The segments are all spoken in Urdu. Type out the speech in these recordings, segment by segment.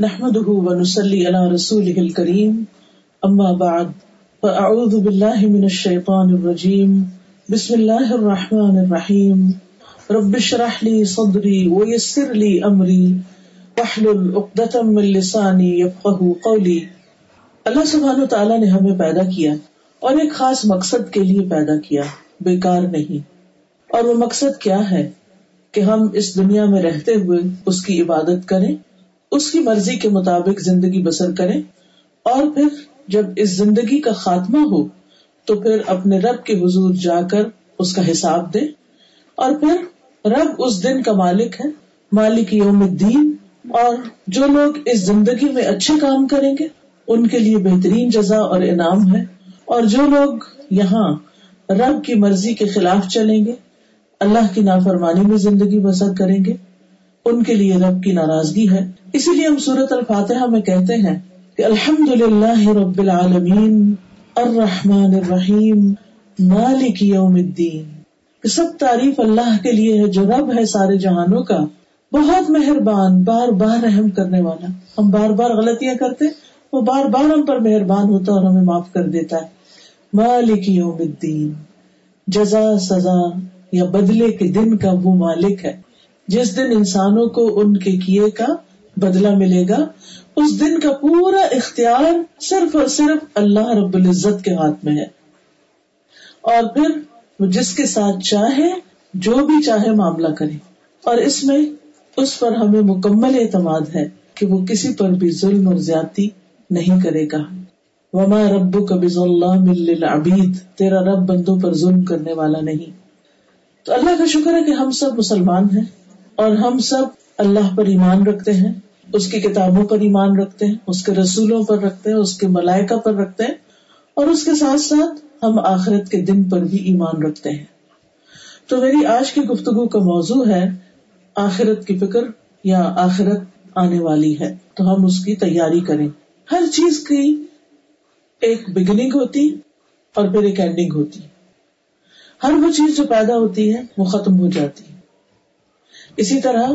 نحمده ونسلي على رسوله الكريم. أما بعد، فأعوذ بالله من الشيطان الرجيم. بسم الله الرحمن الرحيم. رب اشرح لي صدري ويسر لي أمري. واحلل عقدة من لساني يفقه قولي. اللہ سبحانہ تعالیٰ نے ہمیں پیدا کیا اور ایک خاص مقصد کے لیے پیدا کیا، بیکار نہیں۔ اور وہ مقصد کیا ہے کہ ہم اس دنیا میں رہتے ہوئے اس کی عبادت کریں؟ اس کی مرضی کے مطابق زندگی بسر کریں اور پھر جب اس زندگی کا خاتمہ ہو تو پھر اپنے رب کے حضور جا کر اس کا حساب دے اور پھر رب اس دن کا مالک ہے، مالک یوم الدین، اور جو لوگ اس زندگی میں اچھے کام کریں گے، ان کے لیے بہترین جزا اور انعام ہے۔ اور جو لوگ یہاں رب کی مرضی کے خلاف چلیں گے، اللہ کی نافرمانی میں زندگی بسر کریں گے، ان کے لیے رب کی ناراضگی ہے۔ اسی لیے ہم سورت الفاتحہ میں کہتے ہیں کہ الحمد للہ رب العالمین، الرحمن الرحیم، مالک یوم الدین۔ کہ سب تعریف اللہ کے لیے ہے، جو رب ہے سارے جہانوں کا۔ بہت مہربان، بار بار رحم کرنے والا۔ ہم بار بار غلطیاں کرتے، وہ بار بار ہم پر مہربان ہوتا اور ہمیں معاف کر دیتا ہے۔ مالک یوم الدین۔ جزا، سزا یا بدلے کے دن کا وہ مالک ہے۔ جس دن انسانوں کو ان کے کیے کا بدلہ ملے گا، اس دن کا پورا اختیار صرف اور صرف اللہ رب العزت کے ہاتھ میں ہے۔ اور پھر وہ جس کے ساتھ چاہے، جو بھی چاہے معاملہ کرے۔ اور اس میں اس پر ہمیں مکمل اعتماد ہے کہ وہ کسی پر بھی ظلم اور زیادتی نہیں کرے گا۔ وما رب کبھی اللہ عبید تیرا رب بندوں پر ظلم کرنے والا نہیں۔ تو اللہ کا شکر ہے کہ ہم سب مسلمان ہیں اور ہم سب اللہ پر ایمان رکھتے ہیں، اس کی کتابوں پر ایمان رکھتے ہیں، اس کے رسولوں پر رکھتے ہیں، اس کے ملائکہ پر رکھتے ہیں، اور اس کے ساتھ ساتھ ہم آخرت کے دن پر بھی ایمان رکھتے ہیں۔ تو میری آج کی گفتگو کا موضوع ہے، آخرت کی فکر یا آخرت آنے والی ہے۔ تو ہم اس کی تیاری کریں۔ ہر چیز کی ایک بگننگ ہوتی اور پھر ایک اینڈنگ ہوتی۔ ہر وہ چیز جو پیدا ہوتی ہے، وہ ختم ہو جاتی۔ اسی طرح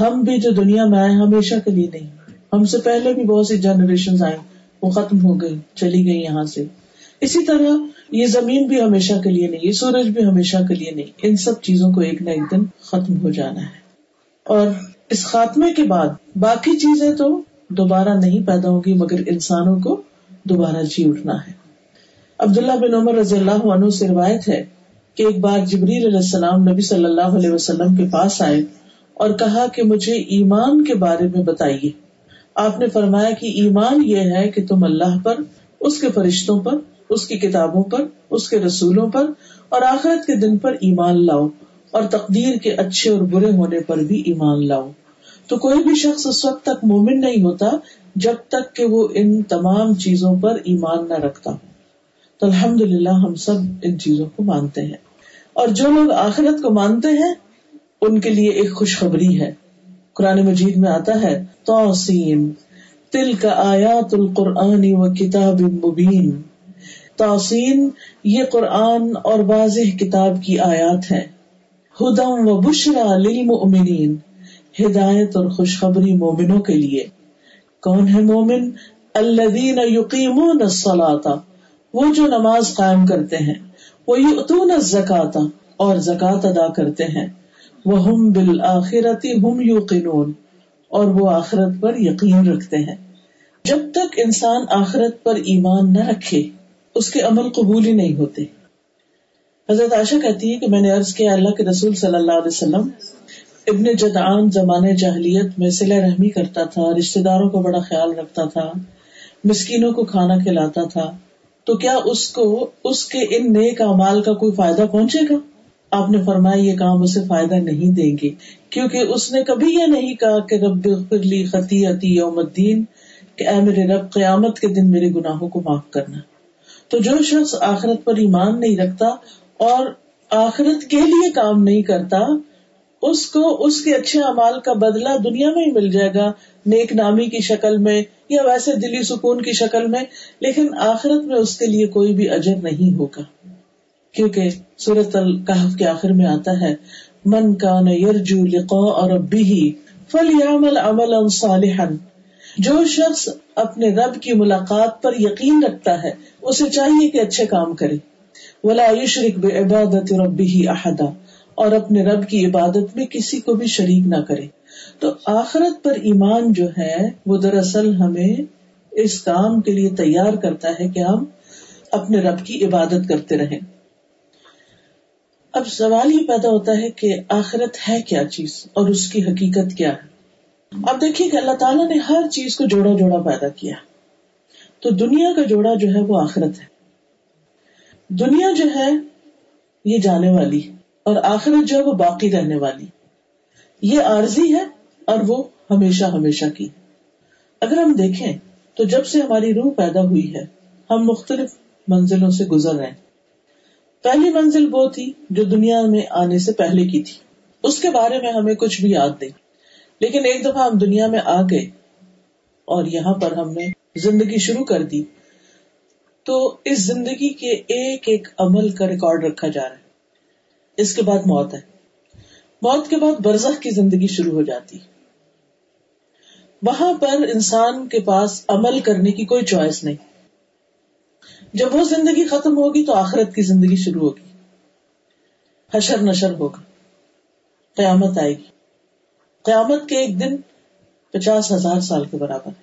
ہم بھی جو دنیا میں آئے ہمیشہ کے لیے نہیں۔ ہم سے پہلے بھی بہت سی جنریشن آئے وہ ختم ہو گئی، چلی گئی یہاں سے۔ اسی طرح یہ زمین بھی ہمیشہ کے لیے نہیں، یہ سورج بھی ہمیشہ کے لیے نہیں۔ ان سب چیزوں کو ایک نہ ایک دن ختم ہو جانا ہے۔ اور اس خاتمے کے بعد باقی چیزیں تو دوبارہ نہیں پیدا ہوگی مگر انسانوں کو دوبارہ جی اٹھنا ہے۔ عبداللہ بن عمر رضی اللہ عنہ سے روایت ہے کہ ایک بار جبریل علیہ السلام نبی صلی اللہ علیہ وسلم کے پاس آئے۔ اور کہا کہ مجھے ایمان کے بارے میں بتائیے۔ آپ نے فرمایا کہ ایمان یہ ہے کہ تم اللہ پر، اس کے فرشتوں پر، اس کی کتابوں پر، اس کے رسولوں پر اور آخرت کے دن پر ایمان لاؤ اور تقدیر کے اچھے اور برے ہونے پر بھی ایمان لاؤ۔ تو کوئی بھی شخص اس وقت تک مومن نہیں ہوتا جب تک کہ وہ ان تمام چیزوں پر ایمان نہ رکھتا۔ تو الحمد للہ ہم سب ان چیزوں کو مانتے ہیں۔ اور جو لوگ آخرت کو مانتے ہیں ان کے لیے ایک خوشخبری ہے۔ قرآن مجید میں آتا ہے توسین تل کا آیات القرآن و کتاب مبین۔ توسین یہ قرآن اور واضح کتاب کی آیات ہے ہدم و بشرا للمؤمنین، ہدایت اور خوشخبری مومنوں کے لیے۔ کون ہے مومن؟ الذین یقیمون الصلاة۔ وہ جو نماز قائم کرتے ہیں۔ وہ یؤتون الزکاة اور زکات ادا کرتے ہیں۔ وہ ہم بالآخرتی ہم اور وہ آخرت پر یقین رکھتے ہیں۔ جب تک انسان آخرت پر ایمان نہ رکھے، اس کے عمل قبول ہی نہیں ہوتے۔ حضرت عائشہ کہتی ہے کہ میں نے عرض کیا، اللہ کے رسول صلی اللہ علیہ وسلم ابن جدعان زمانے جاہلیت میں سلا رحمی کرتا تھا رشتے داروں کو بڑا خیال رکھتا تھا، مسکینوں کو کھانا کھلاتا تھا، تو کیا اس کو، اس کے ان نیک امال کا کوئی فائدہ پہنچے گا؟ آپ نے فرمایا یہ کام اسے فائدہ نہیں دیں گے، کیونکہ اس نے کبھی یہ نہیں کہا کہ رب لی خطی یوم الدین، کہ اے میرے رب، قیامت کے دن میرے گناہوں کو معاف کرنا۔ تو جو شخص آخرت پر ایمان نہیں رکھتا اور آخرت کے لیے کام نہیں کرتا، اس کو اس کے اچھے امال کا بدلہ دنیا میں ہی مل جائے گا، نیک نامی کی شکل میں یا ویسے دلی سکون کی شکل میں، لیکن آخرت میں اس کے لیے کوئی بھی اجر نہیں ہوگا۔ کیونکہ سورت القحف کے آخر میں آتا ہے، من کا نرجو لقاء اور ابھی فل عمل عمل صالحا۔ جو شخص اپنے رب کی ملاقات پر یقین رکھتا ہے، اسے چاہیے کہ اچھے کام کرے۔ ولا یشرک بے عبادت ربی احدا۔ اور اپنے رب کی عبادت میں کسی کو بھی شریک نہ کرے۔ تو آخرت پر ایمان جو ہے، وہ دراصل ہمیں اس کام کے لیے تیار کرتا ہے کہ ہم اپنے رب کی عبادت کرتے رہیں۔ اب سوال یہ پیدا ہوتا ہے کہ آخرت ہے کیا چیز اور اس کی حقیقت کیا ہے؟ اب دیکھیے کہ اللہ تعالیٰ نے ہر چیز کو جوڑا جوڑا پیدا کیا۔ تو دنیا کا جوڑا جو ہے وہ آخرت ہے۔ دنیا جو ہے یہ جانے والی اور آخرت جو ہے وہ باقی رہنے والی۔ یہ عارضی ہے اور وہ ہمیشہ ہمیشہ کی۔ اگر ہم دیکھیں تو جب سے ہماری روح پیدا ہوئی ہے، ہم مختلف منزلوں سے گزر رہے ہیں۔ پہلی منزل وہ تھی جو دنیا میں آنے سے پہلے کی تھی۔ اس کے بارے میں ہمیں کچھ بھی یاد نہیں۔ لیکن ایک دفعہ ہم دنیا میں آ گئے اور یہاں پر ہم نے زندگی شروع کر دی۔ تو اس زندگی کے ایک ایک عمل کا ریکارڈ رکھا جا رہا ہے۔ اس کے بعد موت ہے۔ موت کے بعد برزخ کی زندگی شروع ہو جاتی۔ وہاں پر انسان کے پاس عمل کرنے کی کوئی چوائس نہیں۔ جب وہ زندگی ختم ہوگی تو آخرت کی زندگی شروع ہوگی۔ حشر نشر ہوگا۔ قیامت آئے گی۔ قیامت کے ایک دن پچاس ہزار سال کے برابر ہے۔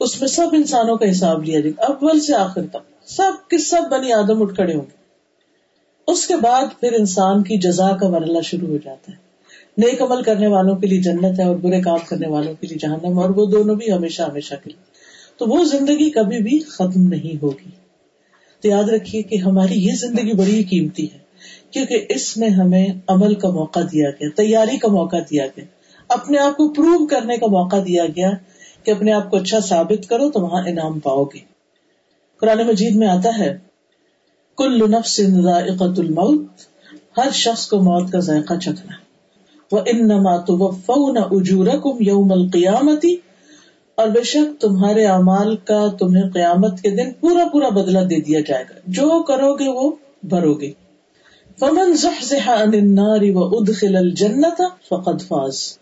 اس میں سب انسانوں کا حساب لیا جائے گا۔ اول سے آخر تک سب کے سب بنی آدم اٹھ کھڑے ہوں گے۔ اس کے بعد پھر انسان کی جزا کا مرحلہ شروع ہو جاتا ہے۔ نیک عمل کرنے والوں کے لیے جنت ہے اور برے کام کرنے والوں کے لیے جہنم اور وہ دونوں بھی ہمیشہ ہمیشہ کے لیے۔ تو وہ زندگی کبھی بھی ختم نہیں ہوگی۔ تو یاد رکھیے کہ ہماری یہ زندگی بڑی قیمتی ہے، کیونکہ اس میں ہمیں عمل کا موقع دیا گیا، تیاری کا موقع دیا گیا۔ اپنے آپ کو پروو کرنے کا موقع دیا گیا کہ اپنے آپ کو اچھا ثابت کرو تو وہاں انعام پاؤ گے۔ قرآن مجید میں آتا ہے، کل نفس ذائقت الموت، ہر شخص کو موت کا ذائقہ چکھنا۔ وہ ان نما تو اجورکم یوم القیامتی اور بے شک تمہارے اعمال کا تمہیں قیامت کے دن پورا پورا بدلا دے دیا جائے گا۔ جو کرو گے وہ بھرو گے۔ فمن عن النار وادخل الجنت فقد فاز۔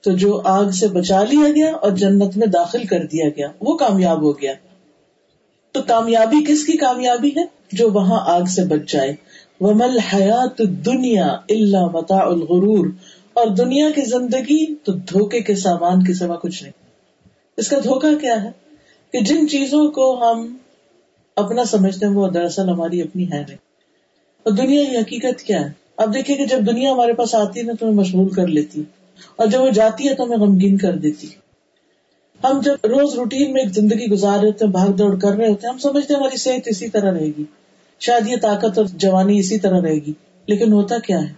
تو جو آگ سے بچا لیا گیا اور جنت میں داخل کر دیا گیا، وہ کامیاب ہو گیا۔ تو کامیابی کس کی کامیابی ہے؟ جو وہاں آگ سے بچ جائے۔ ومل حیات دنیا اللہ متاع الغرور۔ اور دنیا کی زندگی تو دھوکے کے سامان کے سوا کچھ نہیں۔ اس کا دھوکا کیا ہے کہ جن چیزوں کو ہم اپنا سمجھتے ہیں وہ دراصل ہماری اپنی ہے نہیں۔ اور دنیا کی حقیقت کیا ہے؟ اب دیکھیے کہ جب دنیا ہمارے پاس آتی ہے نا تو ہمیں مشغول کر لیتی اور جب وہ جاتی ہے تو ہمیں غمگین کر دیتی ہم جب روز روٹین میں ایک زندگی گزار رہے ہوتے ہیں، بھاگ دوڑ کر رہے ہوتے ہیں، ہم سمجھتے ہیں ہماری صحت اسی طرح رہے گی۔ شاید یہ طاقت اور جوانی اسی طرح رہے گی، لیکن ہوتا کیا ہے؟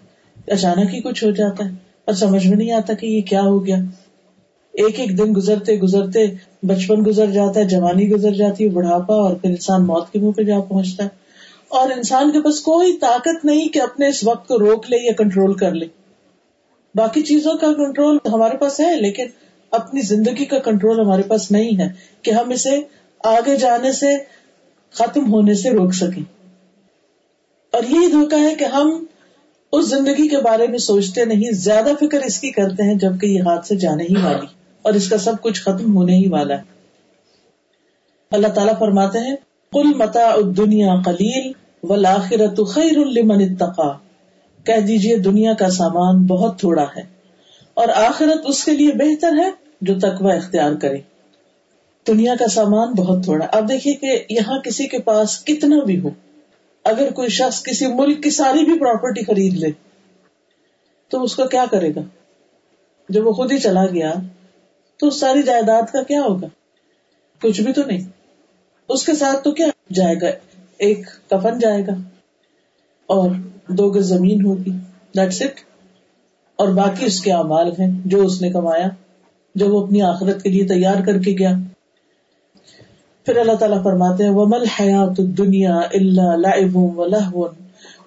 اچانک ہی کچھ ہو جاتا ہے اور سمجھ میں نہیں آتا کہ یہ کیا ہو گیا۔ ایک ایک دن گزرتے گزرتے بچپن گزر جاتا ہے، جوانی گزر جاتی ہے، بڑھاپا اور پھر انسان موت کے منہ پہ جا پہنچتا ہے۔ اور انسان کے پاس کوئی طاقت نہیں کہ اپنے اس وقت کو روک لے یا کنٹرول کر لے۔ باقی چیزوں کا کنٹرول ہمارے پاس ہے، لیکن اپنی زندگی کا کنٹرول ہمارے پاس نہیں ہے کہ ہم اسے آگے جانے سے، ختم ہونے سے روک سکیں۔ اور یہی دھوکا ہے کہ ہم اس زندگی کے بارے میں سوچتے نہیں، زیادہ فکر اس کی کرتے ہیں جبکہ یہ ہاتھ سے جانے ہی والی۔ اور اس کا سب کچھ ختم ہونے ہی والا ہے۔ اللہ تعالیٰ فرماتے ہیں کل متا دنیا کلیل و خیر المن اتقا کہہ دیجیے دنیا کا سامان بہت تھوڑا ہے اور آخرت اس کے لیے بہتر ہے جو تقوی اختیار کرے۔ دنیا کا سامان بہت تھوڑا اب دیکھیے کہ یہاں کسی کے پاس کتنا بھی ہو، اگر کوئی شخص کسی ملک کی ساری بھی پراپرٹی خرید لے، تو اس کا کیا کرے گا؟ جب وہ خود ہی چلا گیا تو ساری جائیداد کا کیا ہوگا؟ کچھ بھی تو نہیں۔ اس کے ساتھ تو کیا جائے گا؟ ایک کفن جائے گا اور دو گز زمین ہوگی۔ دیٹس اٹ اور باقی اس کے اعمال ہیں جو اس نے کمایا، جو وہ اپنی آخرت کے لیے تیار کر کے گیا۔ پھر اللہ تعالیٰ فرماتے ہیں ومل حیات دنیا اللہ لعب و لہو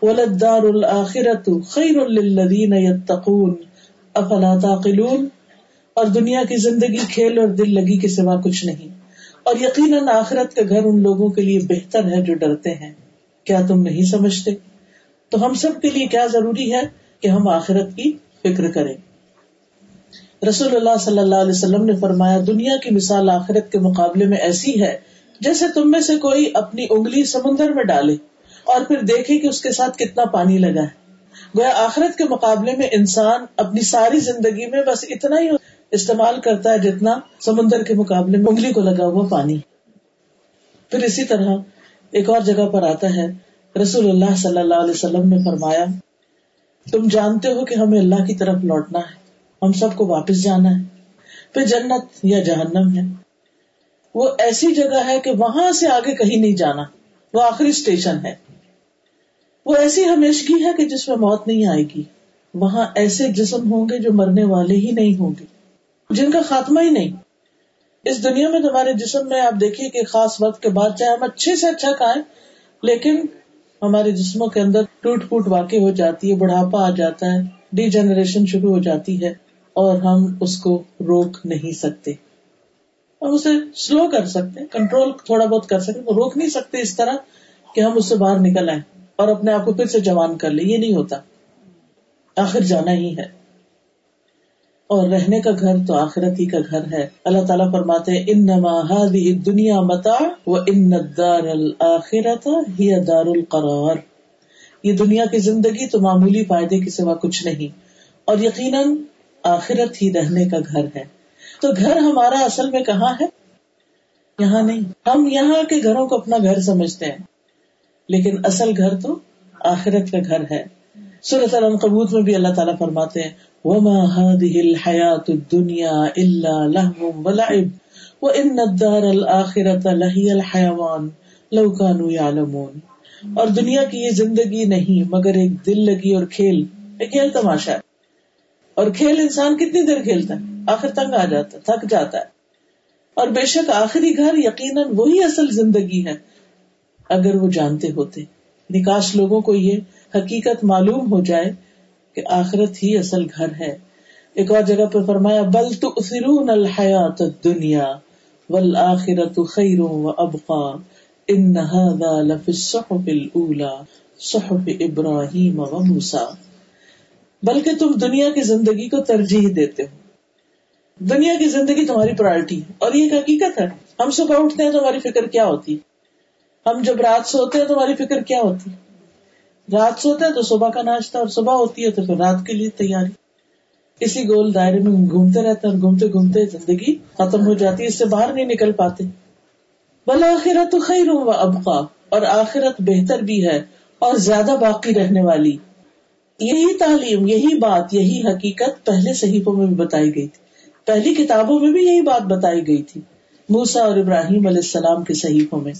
ولدار الآخرت خیر للذین یتقون افلا تعقلون؟ اور دنیا کی زندگی کھیل اور دل لگی کے سوا کچھ نہیں۔ اور یقیناً آخرت کا گھر ان لوگوں کے لیے بہتر ہے جو ڈرتے ہیں۔ کیا تم نہیں سمجھتے؟ تو ہم سب کے لیے کیا ضروری ہے کہ ہم آخرت کی فکر کریں؟ رسول اللہ صلی اللہ علیہ وسلم نے فرمایا، دنیا کی مثال آخرت کے مقابلے میں ایسی ہے جیسے تم میں سے کوئی اپنی انگلی سمندر میں ڈالے اور پھر دیکھے کہ اس کے ساتھ کتنا پانی لگا ہے۔ گویا آخرت کے مقابلے میں انسان اپنی ساری زندگی میں بس اتنا ہی استعمال کرتا ہے جتنا سمندر کے مقابلے میں انگلی کو لگا ہوا پانی۔ پھر اسی طرح ایک اور جگہ پر آتا ہے۔ رسول اللہ صلی اللہ علیہ وسلم نے فرمایا، تم جانتے ہو کہ ہمیں اللہ کی طرف لوٹنا ہے، ہم سب کو واپس جانا ہے۔ پھر جنت یا جہنم ہے۔ وہ ایسی جگہ ہے کہ وہاں سے آگے کہیں نہیں جانا، وہ آخری اسٹیشن ہے۔ وہ ایسی ہمیشگی ہے کہ جس میں موت نہیں آئے گی۔ وہاں ایسے جسم ہوں گے جو مرنے والے ہی نہیں ہوں گے۔ جن کا خاتمہ ہی نہیں۔ اس دنیا میں تمہارے جسم میں آپ دیکھیے کہ خاص وقت کے بعد چاہے ہم اچھے سے اچھا کھائیں، لیکن ہمارے جسموں کے اندر ٹوٹ پوٹ واقع ہو جاتی ہے، بڑھاپا آ جاتا ہے ڈی جنریشن شروع ہو جاتی ہے اور ہم اس کو روک نہیں سکتے۔ ہم اسے سلو کر سکتے کنٹرول تھوڑا بہت کر سکتے روک نہیں سکتے اس طرح کہ ہم اس سے باہر نکل آئے اور اپنے آپ کو پھر سے جوان کر لیں، یہ نہیں ہوتا۔ آخر جانا ہی ہے۔ اور رہنے کا گھر تو آخرت ہی کا گھر ہے۔ اللہ تعالیٰ فرماتے ان نما دنیا متا و ان دار الآخرت ہی دار القرار۔ یہ دنیا کی زندگی تو معمولی فائدے کے سوا کچھ نہیں، اور یقیناً آخرت ہی رہنے کا گھر ہے۔ تو گھر ہمارا اصل میں کہاں ہے؟ یہاں نہیں۔ ہم یہاں کے گھروں کو اپنا گھر سمجھتے ہیں، لیکن اصل گھر تو آخرت کا گھر ہے۔ سورت العنقبوت میں بھی اللہ تعالیٰ فرماتے ہیں وما هذه الحياة الدنيا إلا لهو ولعب وإن الدار الآخرة لهي الحيوان لو كانوا يعلمون۔ اور دنیا کی یہ زندگی نہیں، مگر ایک دل لگی اور کھیل، ایک کھیل تماشا ہے۔ اور کھیل انسان کتنی دیر کھیلتا ہے؟ آخر تنگ آ جاتا ہے تھک جاتا ہے۔ اور بے شک آخری گھر یقیناً وہی اصل زندگی ہے، اگر وہ جانتے ہوتے۔ نکاش لوگوں کو یہ حقیقت معلوم ہو جائے کہ آخرت ہی اصل گھر ہے۔ ایک اور جگہ پہ فرمایا، بل تو الحیات دنیا ول آخرت خیروں و ابقا، ان الصحف صحف ابراہیم و موسا بلکہ تم دنیا کی زندگی کو ترجیح دیتے ہو۔ دنیا کی زندگی تمہاری پرائرٹی اور یہ ایک حقیقت ہے۔ ہم صبح اٹھتے ہیں تو ہماری فکر کیا ہوتی؟ ہم جب رات سوتے ہیں تو ہماری فکر کیا ہوتی؟ رات سوتے ہیں تو صبح کا ناشتہ اور صبح ہوتی ہے تو پھر رات کے لیے تیاری۔ اسی گول دائرے میں گھومتے رہتے ہیں گھومتے گھومتے زندگی ختم ہو جاتی ہے، اس سے باہر نہیں نکل پاتے۔ بل آخرت خیر و ابقا، اور آخرت بہتر بھی ہے اور زیادہ باقی رہنے والی۔ یہی تعلیم، یہی بات، یہی حقیقت پہلے صحیفوں میں بھی بتائی گئی تھی۔ پہلی کتابوں میں بھی یہی بات بتائی گئی تھی۔ موسا اور ابراہیم علیہ السلام کے صحیفوں میں۔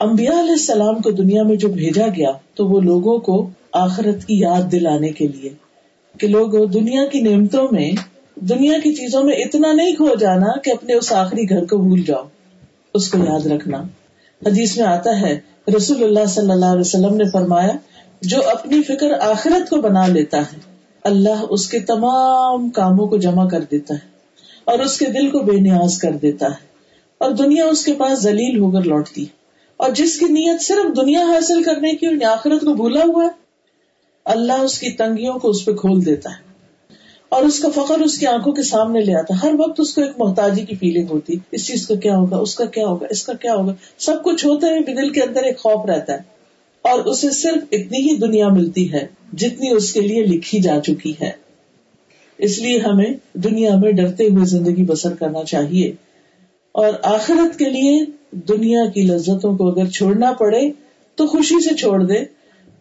امبیا علیہ السلام کو دنیا میں جو بھیجا گیا تو وہ لوگوں کو آخرت کی یاد دلانے کے لیے کہ لوگ دنیا کی نعمتوں میں، دنیا کی چیزوں میں اتنا نہیں کھو جانا کہ اپنے اس آخری گھر کو بھول جاؤ، اس کو یاد رکھنا۔ حدیث میں آتا ہے، رسول اللہ صلی اللہ علیہ وسلم نے فرمایا، جو اپنی فکر آخرت کو بنا لیتا ہے، اللہ اس کے تمام کاموں کو جمع کر دیتا ہے اور اس کے دل کو بے نیاز کر دیتا ہے اور دنیا اس کے پاس ذلیل ہو کر لوٹتی ہے۔ اور جس کی نیت صرف دنیا حاصل کرنے کی یعنی آخرت کو بھولا ہوا ہے، اللہ اس کی تنگیوں کو اس پہ کھول دیتا ہے۔ اور اس کا فخر اس کی آنکھوں کے سامنے لے آتا ہر وقت اس کو ایک محتاجی کی فیلنگ ہوتی اس چیز کا کیا ہوگا؟ اس کا کیا ہوگا؟ اس کا کیا ہوگا؟ سب کچھ ہوتے ہوئے دل کے اندر ایک خوف رہتا ہے۔ اور اسے صرف اتنی ہی دنیا ملتی ہے جتنی اس کے لیے لکھی جا چکی ہے۔ اس لیے ہمیں دنیا میں ڈرتے ہوئے زندگی بسر کرنا چاہیے۔ اور آخرت کے لیے دنیا کی لذتوں کو اگر چھوڑنا پڑے تو خوشی سے چھوڑ دے،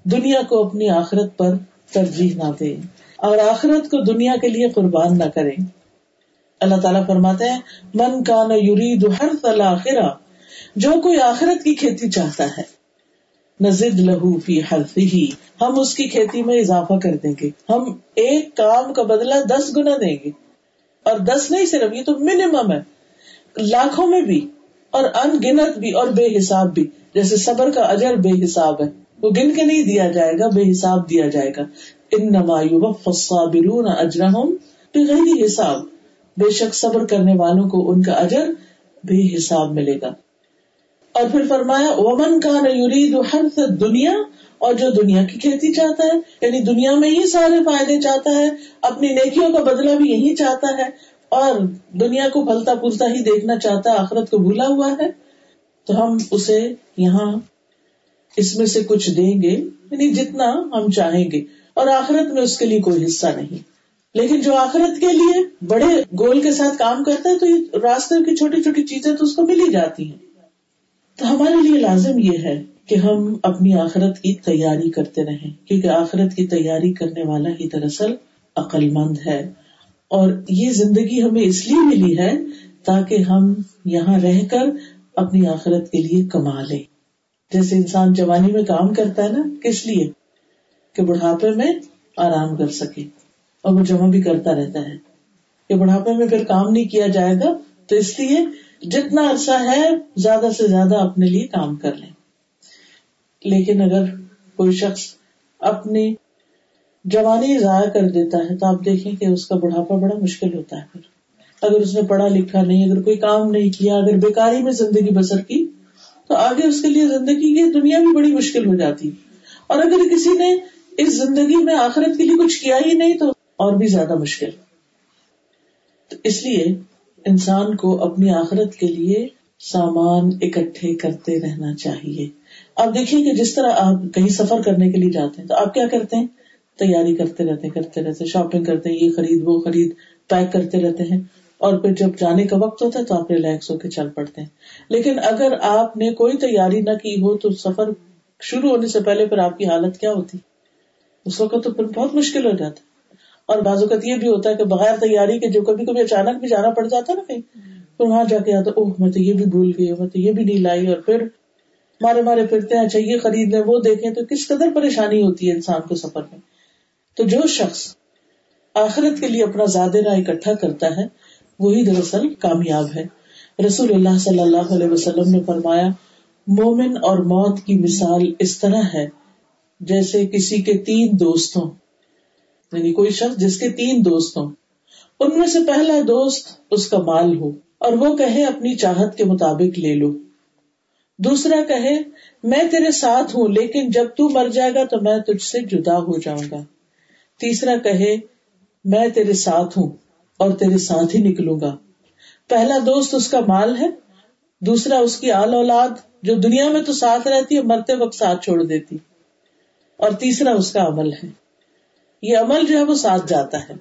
دنیا کو اپنی آخرت پر ترجیح نہ دے۔ اور آخرت کو دنیا کے لیے قربان نہ کرے اللہ تعالیٰ فرماتے ہیں، من کا نہ ہر تلاخرا جو کوئی آخرت کی کھیتی چاہتا ہے، نزد لہو فی ہی ہم اس کی کھیتی میں اضافہ کر دیں گے۔ ہم ایک کام کا بدلہ دس گنا دیں گے۔ اور دس نہیں صرف، یہ تو منیمم ہے۔ لاکھوں میں بھی۔ اور ان گنت بھی اور بے حساب بھی۔ جیسے صبر کا اجر بے حساب ہے۔ وہ گن کے نہیں دیا جائے گا، بے حساب دیا جائے گا۔ ان الصابرون اجرهم بغیر حساب۔ بے شک صبر کرنے والوں کو ان کا اجر بے حساب ملے گا۔ اور پھر فرمایا، ومن كان يريد حرث الدنيا، اور جو دنیا کی کھیتی چاہتا ہے یعنی دنیا میں ہی سارے فائدے چاہتا ہے، اپنی نیکیوں کا بدلہ بھی یہی چاہتا ہے اور دنیا کو پھلتا پھولتا ہی دیکھنا چاہتا ہے آخرت کو بھولا ہوا ہے، تو ہم اسے یہاں اس میں سے کچھ دیں گے یعنی جتنا ہم چاہیں گے۔ اور آخرت میں اس کے لیے کوئی حصہ نہیں۔ لیکن جو آخرت کے لیے بڑے گول کے ساتھ کام کرتا ہے، تو یہ راستے کی چھوٹی چھوٹی چیزیں تو اس کو مل ہی جاتی ہیں۔ تو ہمارے لیے لازم یہ ہے کہ ہم اپنی آخرت کی تیاری کرتے رہیں، کیونکہ آخرت کی تیاری کرنے والا ہی دراصل عقل مند ہے۔ اور یہ زندگی ہمیں اس لیے ملی ہے تاکہ ہم یہاں رہ کر اپنی آخرت کے لیے کما لیں۔ جیسے انسان جوانی میں کام کرتا ہے نا، کس لیے؟ کہ بڑھاپے میں آرام کر سکے اور وہ جمع بھی کرتا رہتا ہے۔ کہ بڑھاپے میں پھر کام نہیں کیا جائے گا، تو اس لیے جتنا عرصہ ہے زیادہ سے زیادہ اپنے لیے کام کر لیں۔ لیکن اگر کوئی شخص اپنی جوانی ضائع کر دیتا ہے تو آپ دیکھیں کہ اس کا بڑھاپا بڑا مشکل ہوتا ہے پھر۔ اگر اس نے پڑھا لکھا نہیں، اگر کوئی کام نہیں کیا، اگر بیکاری میں زندگی بسر کی، تو آگے اس کے لیے زندگی کی دنیا بھی بڑی مشکل ہو جاتی۔ اور اگر کسی نے اس زندگی میں آخرت کے لیے کچھ کیا ہی نہیں، تو اور بھی زیادہ مشکل۔ تو اس لیے انسان کو اپنی آخرت کے لیے سامان اکٹھے کرتے رہنا چاہیے۔ آپ دیکھیے کہ جس طرح آپ کہیں سفر کرنے کے لیے جاتے ہیں، تو آپ کیا کرتے ہیں؟ تیاری کرتے رہتے کرتے رہتے شاپنگ کرتے ہیں، یہ خرید، وہ خرید پیک کرتے رہتے ہیں۔ اور پھر جب جانے کا وقت ہوتا ہے تو آپ ریلیکس ہو کے چل پڑتے ہیں۔ لیکن اگر آپ نے کوئی تیاری نہ کی ہو تو سفر شروع ہونے سے پہلے پھر آپ کی حالت کیا ہوتی؟ اس وقت تو پھر بہت مشکل ہو جاتا اور بعض اوقات یہ بھی ہوتا ہے کہ بغیر تیاری کے جو کبھی کبھی اچانک بھی جانا پڑ جاتا نا کہیں، پھر وہاں جا کے آتا اوہ، میں تو یہ بھی بھول گئی میں تو یہ بھی نہیں لائی۔ اور پھر مارے مارے پھرتے ہیں اچھا یہ خرید لیں وہ دیکھیں تو کس قدر پریشانی ہوتی ہے انسان کو سفر میں۔ تو جو شخص آخرت کے لیے اپنا زیادہ راہ اکٹھا کرتا ہے، وہی دراصل کامیاب ہے۔ رسول اللہ صلی اللہ علیہ وسلم نے فرمایا، مومن اور موت کی مثال اس طرح ہے جیسے کسی کے تین دوست ہوں۔ یعنی کوئی شخص جس کے تین دوست ہوں۔ ان میں سے پہلا دوست اس کا مال ہو اور وہ کہے اپنی چاہت کے مطابق لے لو۔ دوسرا کہے، میں تیرے ساتھ ہوں، لیکن جب تو مر جائے گا تو میں تجھ سے جدا ہو جاؤں گا۔ تیسرا کہے، میں تیرے ساتھ ہوں اور تیرے ساتھ ہی نکلوں گا۔ پہلا دوست اس کا مال ہے، دوسرا اس کی آل اولاد جو دنیا میں تو ساتھ رہتی ہے، مرتے وقت ساتھ چھوڑ دیتی۔ اور تیسرا اس کا عمل ہے۔ یہ عمل جو ہے وہ ساتھ جاتا ہے۔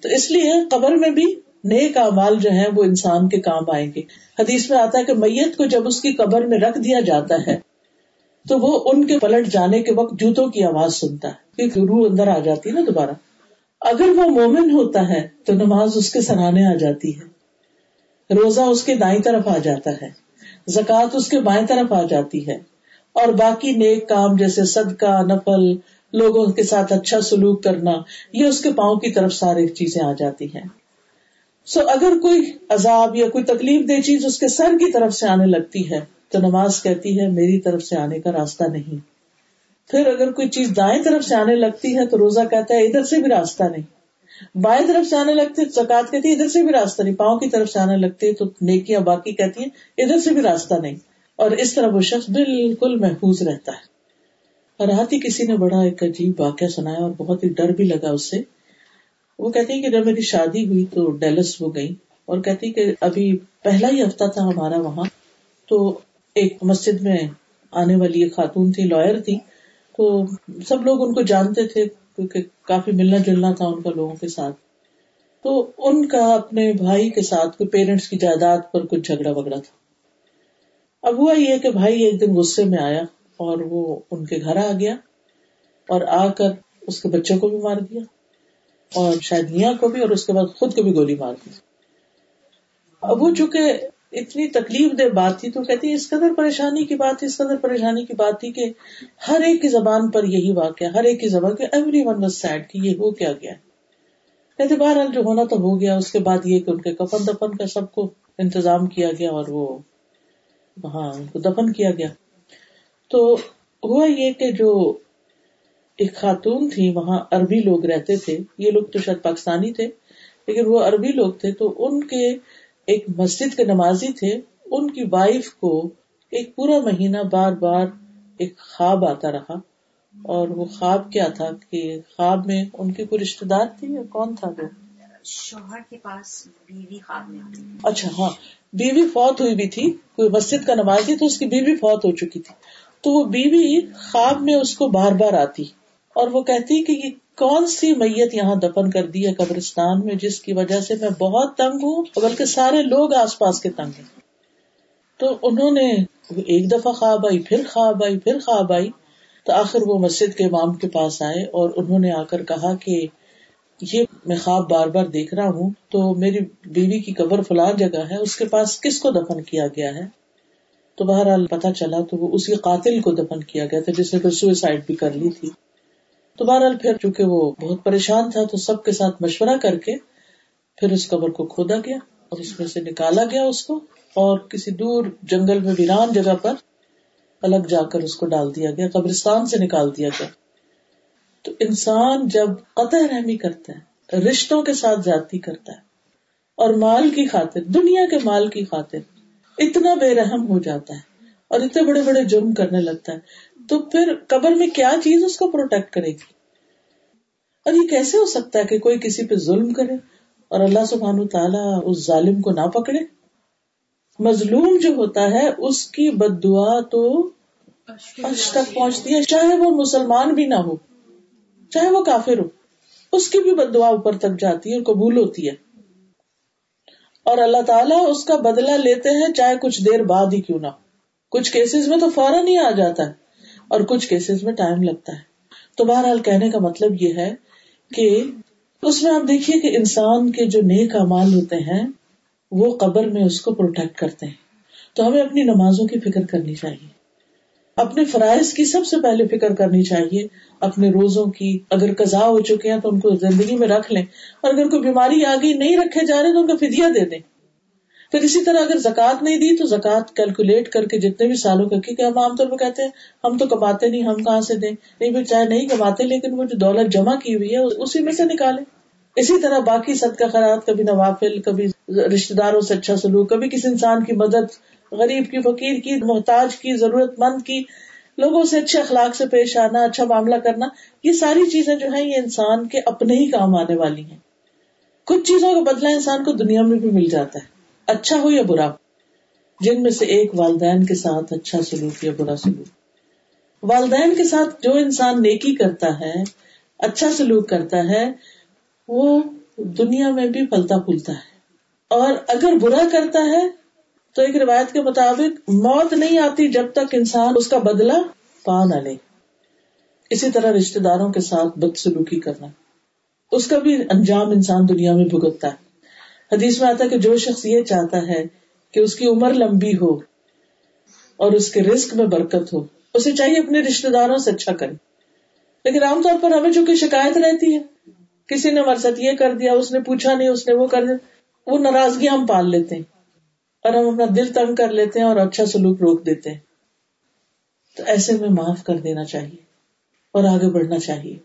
تو اس لیے قبر میں بھی نیک امال جو ہے وہ انسان کے کام آئیں گے۔ حدیث میں آتا ہے کہ میت کو جب اس کی قبر میں رکھ دیا جاتا ہے، تو وہ ان کے پلٹ جانے کے وقت جوتوں کی آواز سنتا ہے۔ کیونکہ روح اندر آ جاتی ہے نا دوبارہ۔ اگر وہ مومن ہوتا ہے تو نماز اس کے سراہنے آ جاتی ہے۔ روزہ اس کے دائیں طرف آ جاتا ہے۔ زکوٰۃ اس کے بائیں طرف آ جاتی ہے۔ اور باقی نیک کام جیسے صدقہ، نفل، لوگوں کے ساتھ اچھا سلوک کرنا، یہ اس کے پاؤں کی طرف ساری چیزیں آ جاتی ہیں۔ سو اگر کوئی عذاب یا کوئی تکلیف دہ چیز اس کے سر کی طرف سے آنے لگتی ہے تو نماز کہتی ہے، میری طرف سے آنے کا راستہ نہیں۔ پھر اگر کوئی چیز دائیں طرف سے آنے لگتی ہے تو روزہ کہتا ہے ادھر سے بھی راستہ نہیں۔ بائیں طرف سے آنے لگتی ہے زکات کہتی ہے ادھر سے بھی راستہ نہیں۔ پاؤں کی طرف سے آنے لگتی ہے تو نیکیاں باقی کہتی ہیں ادھر سے بھی راستہ نہیں۔ اور اس طرح وہ شخص بالکل محفوظ رہتا ہے۔ اور رات ہی کسی نے بڑا ایک عجیب واقعہ سنایا اور بہت ہی ڈر بھی لگا اس سے۔ وہ کہتے ہیں کہ جب میری شادی ہوئی تو ڈیلس وہ گئی اور کہتی کہ ابھی پہلا ہی ہفتہ تھا ہمارا وہاں۔ تو ایک مسجد میں آنے والی ایک خاتون تھی، لائر تھی۔ تو سب لوگ ان کو جانتے تھے، کیونکہ کافی ملنا جلنا تھا ان کا لوگوں کے ساتھ۔ تو ان کا اپنے بھائی کے ساتھ، کوئی پیرنٹس کی جائیداد پر کچھ جھگڑا وگڑا تھا۔ اب ہوا یہ کہ بھائی ایک دن غصے میں آیا اور وہ ان کے گھر آ گیا اور آ کر اس کے بچوں کو بھی مار دیا اور شاید میاں کو بھی اور اس کے بعد خود کو بھی گولی مار دی۔ اب وہ چونکہ اتنی تکلیف دہ بات تھی تو کہتی اس قدر پریشانی کی بات تھی، اس قدر پریشانی کی بات تھی کہ ہر ایک کی زبان پر یہی واقعہ، ہر ایک کی زبان کے ایوری ون واز سیڈ کہ یہ ہو کیا گیا۔ کہتے بہرحال جو ہونا تو ہو گیا، اس کے بعد یہ کہ ان کے کفن دفن کا سب کو انتظام کیا گیا اور وہ وہاں ان کو دفن کیا گیا۔ تو ہوا یہ کہ جو ایک خاتون تھی، وہاں عربی لوگ رہتے تھے، یہ لوگ تو شاید پاکستانی تھے، لیکن وہ عربی لوگ تھے تو ان کے ایک مسجد کے نمازی تھے ان کی وائف کو ایک پورا مہینہ بار بار ایک خواب آتا رہا۔ اور وہ خواب کیا تھا کہ خواب میں ان کی کوئی رشتے دار تھی یا کون تھا وہ؟ شوہر کے پاس بیوی خواب میں اچھا ہاں۔ بیوی فوت ہوئی بھی تھی کوئی مسجد کا نماز تھی تو اس کی بیوی فوت ہو چکی تھی۔ تو وہ بیوی خواب میں اس کو بار بار آتی اور وہ کہتی کہ یہ کون سی میت یہاں دفن کر دی ہے قبرستان میں جس کی وجہ سے میں بہت تنگ ہوں بلکہ سارے لوگ آس پاس کے تنگ ہیں؟ تو انہوں نے ایک دفعہ خواب آئی، پھر خواب آئی، پھر خواب آئی، تو آخر وہ مسجد کے امام کے پاس آئے اور انہوں نے آ کر کہا کہ یہ میں خواب بار بار دیکھ رہا ہوں، تو میری بیوی کی قبر فلان جگہ ہے، اس کے پاس کس کو دفن کیا گیا ہے؟ تو بہرحال پتا چلا تو وہ اسی قاتل کو دفن کیا گیا تھا جس نے پھر سوئسائڈ بھی کر لی تھی۔ تو بہرحال پھر چونکہ وہ بہت پریشان تھا تو سب کے ساتھ مشورہ کر کے پھر اس قبر کو کھودا گیا اور اس میں سے نکالا گیا اس کو اور کسی دور جنگل میں ویران جگہ پر الگ جا کر اس کو ڈال دیا گیا، قبرستان سے نکال دیا گیا۔ تو انسان جب قطع رحمی کرتا ہے، رشتوں کے ساتھ زیادتی کرتا ہے اور مال کی خاطر، دنیا کے مال کی خاطر اتنا بے رحم ہو جاتا ہے اور اتنے بڑے بڑے جرم کرنے لگتا ہے۔ تو پھر قبر میں کیا چیز اس کو پروٹیکٹ کرے گی؟ اور یہ کیسے ہو سکتا ہے کہ کوئی کسی پہ ظلم کرے اور اللہ سبحان تعالیٰ اس ظالم کو نہ پکڑے؟ مظلوم جو ہوتا ہے اس کی بد دعا تو تک پہنچتی ہے، چاہے وہ مسلمان بھی نہ ہو، چاہے وہ کافر ہو، اس کی بھی بد دعا اوپر تک جاتی ہے اور قبول ہوتی ہے۔ اور اللہ تعالیٰ اس کا بدلہ لیتے ہیں چاہے کچھ دیر بعد ہی کیوں نہ کچھ کیسز میں تو فوراً ہی آ جاتا ہے۔ اور کچھ کیسز میں ٹائم لگتا ہے۔ تو بہرحال کہنے کا مطلب یہ ہے کہ اس میں آپ دیکھیے کہ انسان کے جو نیک امال ہوتے ہیں، وہ قبر میں اس کو پروٹیکٹ کرتے ہیں۔ تو ہمیں اپنی نمازوں کی فکر کرنی چاہیے۔ اپنے فرائض کی سب سے پہلے فکر کرنی چاہیے۔ اپنے روزوں کی، اگر قزا ہو چکے ہیں تو ان کو زندگی میں رکھ لیں۔ اور اگر کوئی بیماری آگے نہیں رکھے جا رہے تو ان کا فدیا دے دیں۔ پھر اسی طرح اگر زکات نہیں دی تو زکات کیلکولیٹ کر کے جتنے بھی سالوں کا، کیونکہ ہم عام طور پہ کہتے ہیں، ہم تو کماتے نہیں، ہم کہاں سے دیں؟ نہیں پھر چاہے نہیں کماتے، لیکن وہ جو دولت جمع کی ہوئی ہے، اسی میں سے نکالے اسی طرح باقی صدقہ خیرات، کبھی نوافل، کبھی رشتے داروں سے اچھا سلوک، کبھی کسی انسان کی مدد، غریب کی، فقیر کی، محتاج کی ضرورت مند کی، لوگوں سے اچھے اخلاق سے پیش آنا اچھا معاملہ کرنا، یہ ساری چیزیں جو ہیں، یہ انسان کے اپنے ہی کام آنے والی ہیں۔ کچھ چیزوں کا بدلا انسان کو دنیا میں بھی مل جاتا ہے۔ اچھا ہو یا برا؟ جن میں سے ایک والدین کے ساتھ اچھا سلوک یا برا سلوک۔ والدین کے ساتھ جو انسان نیکی کرتا ہے اچھا سلوک کرتا ہے، وہ دنیا میں بھی پلتا پھولتا ہے۔ اور اگر برا کرتا ہے، تو ایک روایت کے مطابق موت نہیں آتی جب تک انسان اس کا بدلا پا نہ لے۔ اسی طرح رشتے داروں کے ساتھ بد سلوکی کرنا۔ اس کا بھی انجام انسان دنیا میں بھگتتا ہے۔ حدیث میں آتا ہے کہ جو شخص یہ چاہتا ہے کہ اس کی عمر لمبی ہو اور اس کے رسک میں برکت ہو، اسے چاہیے اپنے رشتے داروں سے اچھا کرے۔ لیکن عام طور پر ہمیں چونکہ شکایت رہتی ہے، کسی نے ہمارے ساتھ یہ کر دیا، اس نے پوچھا نہیں، اس نے وہ کر دیا، وہ ناراضگی ہم پال لیتے ہیں اور ہم اپنا دل تنگ کر لیتے ہیں اور اچھا سلوک روک دیتے ہیں۔ تو ایسے میں معاف کر دینا چاہیے اور آگے بڑھنا چاہیے۔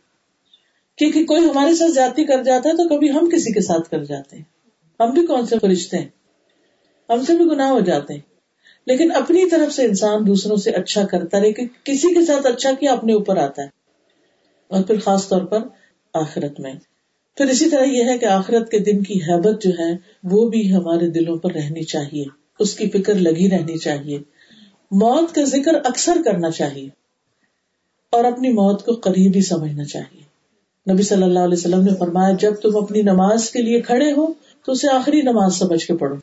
کیونکہ کوئی ہمارے ساتھ جاتی کر جاتا ہے تو کبھی ہم کسی کے ساتھ کر جاتے ہیں۔ ہم بھی کون سے فرشتے ہیں؟ ہم سے بھی گناہ ہو جاتے ہیں۔ لیکن اپنی طرف سے انسان دوسروں سے اچھا کرتا رہے، کہ کسی کے ساتھ اچھا کیا اپنے اوپر آتا ہے۔ اور پھر خاص طور پر آخرت میں۔ پھر اسی طرح یہ ہے کہ آخرت کے دن کی حیبت جو ہے، وہ بھی ہمارے دلوں پر رہنی چاہیے۔ اس کی فکر لگی رہنی چاہیے۔ موت کا ذکر اکثر کرنا چاہیے۔ اور اپنی موت کو قریب ہی سمجھنا چاہیے۔ نبی صلی اللہ علیہ وسلم نے فرمایا، جب تم اپنی نماز کے لیے کھڑے ہو تو اسے آخری نماز سمجھ کے پڑھو۔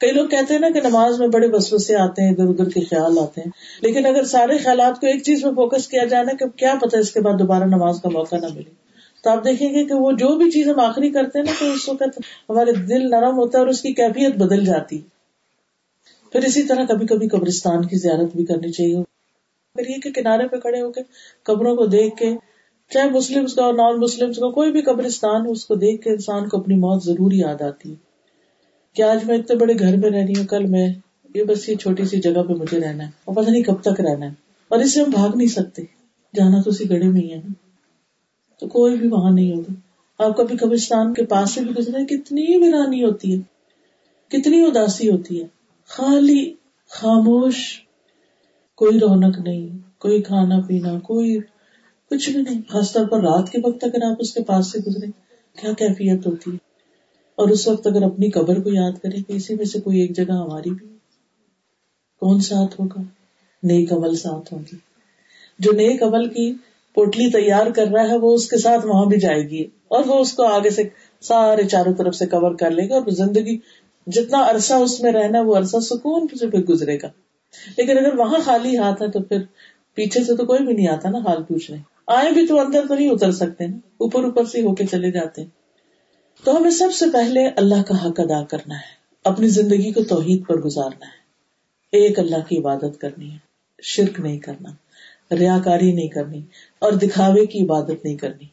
کئی لوگ کہتے ہیں نا کہ نماز میں بڑے بسوسے آتے ہیں، ادھر ادھر کے خیال آتے ہیں۔ لیکن اگر سارے خیالات کو ایک چیز میں فوکس کیا جائے نا کہ کیا پتا اس کے بعد دوبارہ نماز کا موقع نہ ملے۔ تو آپ دیکھیں گے کہ وہ جو بھی چیز ہم آخری کرتے ہیں نا تو اس وقت ہمارے دل نرم ہوتا ہے اور اس کی کیفیت بدل جاتی۔ پھر اسی طرح کبھی کبھی قبرستان کی زیارت بھی کرنی چاہیے۔ پھر یہ کہ کنارے پہ کھڑے ہو کے قبروں کو دیکھ کے چاہے مسلم کا اور نان مسلم کا، کوئی بھی قبرستان، اس کو دیکھ کے انسان کو اپنی موت ضرور یاد آتی۔ ہے کہ آج میں اتنے بڑے گھر میں رہنی ہوں، کل میں یہ بس یہ چھوٹی سی جگہ پہ مجھے رہنا ہے اور پتہ نہیں کب تک رہنا ہے۔ اور اس سے ہم بھاگ نہیں سکتے۔ جانا تو اسی گڑے میں ہی ہے۔ تو کوئی بھی وہاں نہیں ہوگا۔ آپ کبھی قبرستان کے پاس سے بھی گزرے، کتنی ویرانی ہوتی ہے۔ کتنی اداسی ہوتی ہے۔ خالی خاموش، کوئی رونق نہیں، کوئی کھانا پینا، کوئی کچھ بھی نہیں، خاص طور پر رات کے وقت اگر آپ اس کے پاس سے گزرے کیا کیفیت ہوتی؟ ہے اور اس وقت اگر اپنی قبر کو یاد کرے کہ اسی میں سے کوئی ایک جگہ ہماری بھی کون ساتھ ہوگا؟ نیک عمل ساتھ ہوگی۔ جو نیک عمل کی پوٹلی تیار کر رہا ہے، وہ اس کے ساتھ وہاں بھی جائے گی اور وہ اس کو آگے سے سارے چاروں طرف سے کور کر لے گا اور زندگی جتنا عرصہ اس میں رہنا وہ عرصہ سکون سے پھر گزرے گا۔ لیکن اگر وہاں خالی ہاتھ ہے تو پھر پیچھے سے تو کوئی بھی نہیں آتا نا، حال پوچھنے۔ آئے بھی تو اندر تو نہیں اتر سکتے نا اوپر اوپر سے ہو کے چلے جاتے ہیں۔ تو ہمیں سب سے پہلے اللہ کا حق ادا کرنا ہے، اپنی زندگی کو توحید پر گزارنا ہے۔ ایک اللہ کی عبادت کرنی ہے، شرک نہیں کرنا ریا کاری نہیں کرنی اور دکھاوے کی عبادت نہیں کرنی۔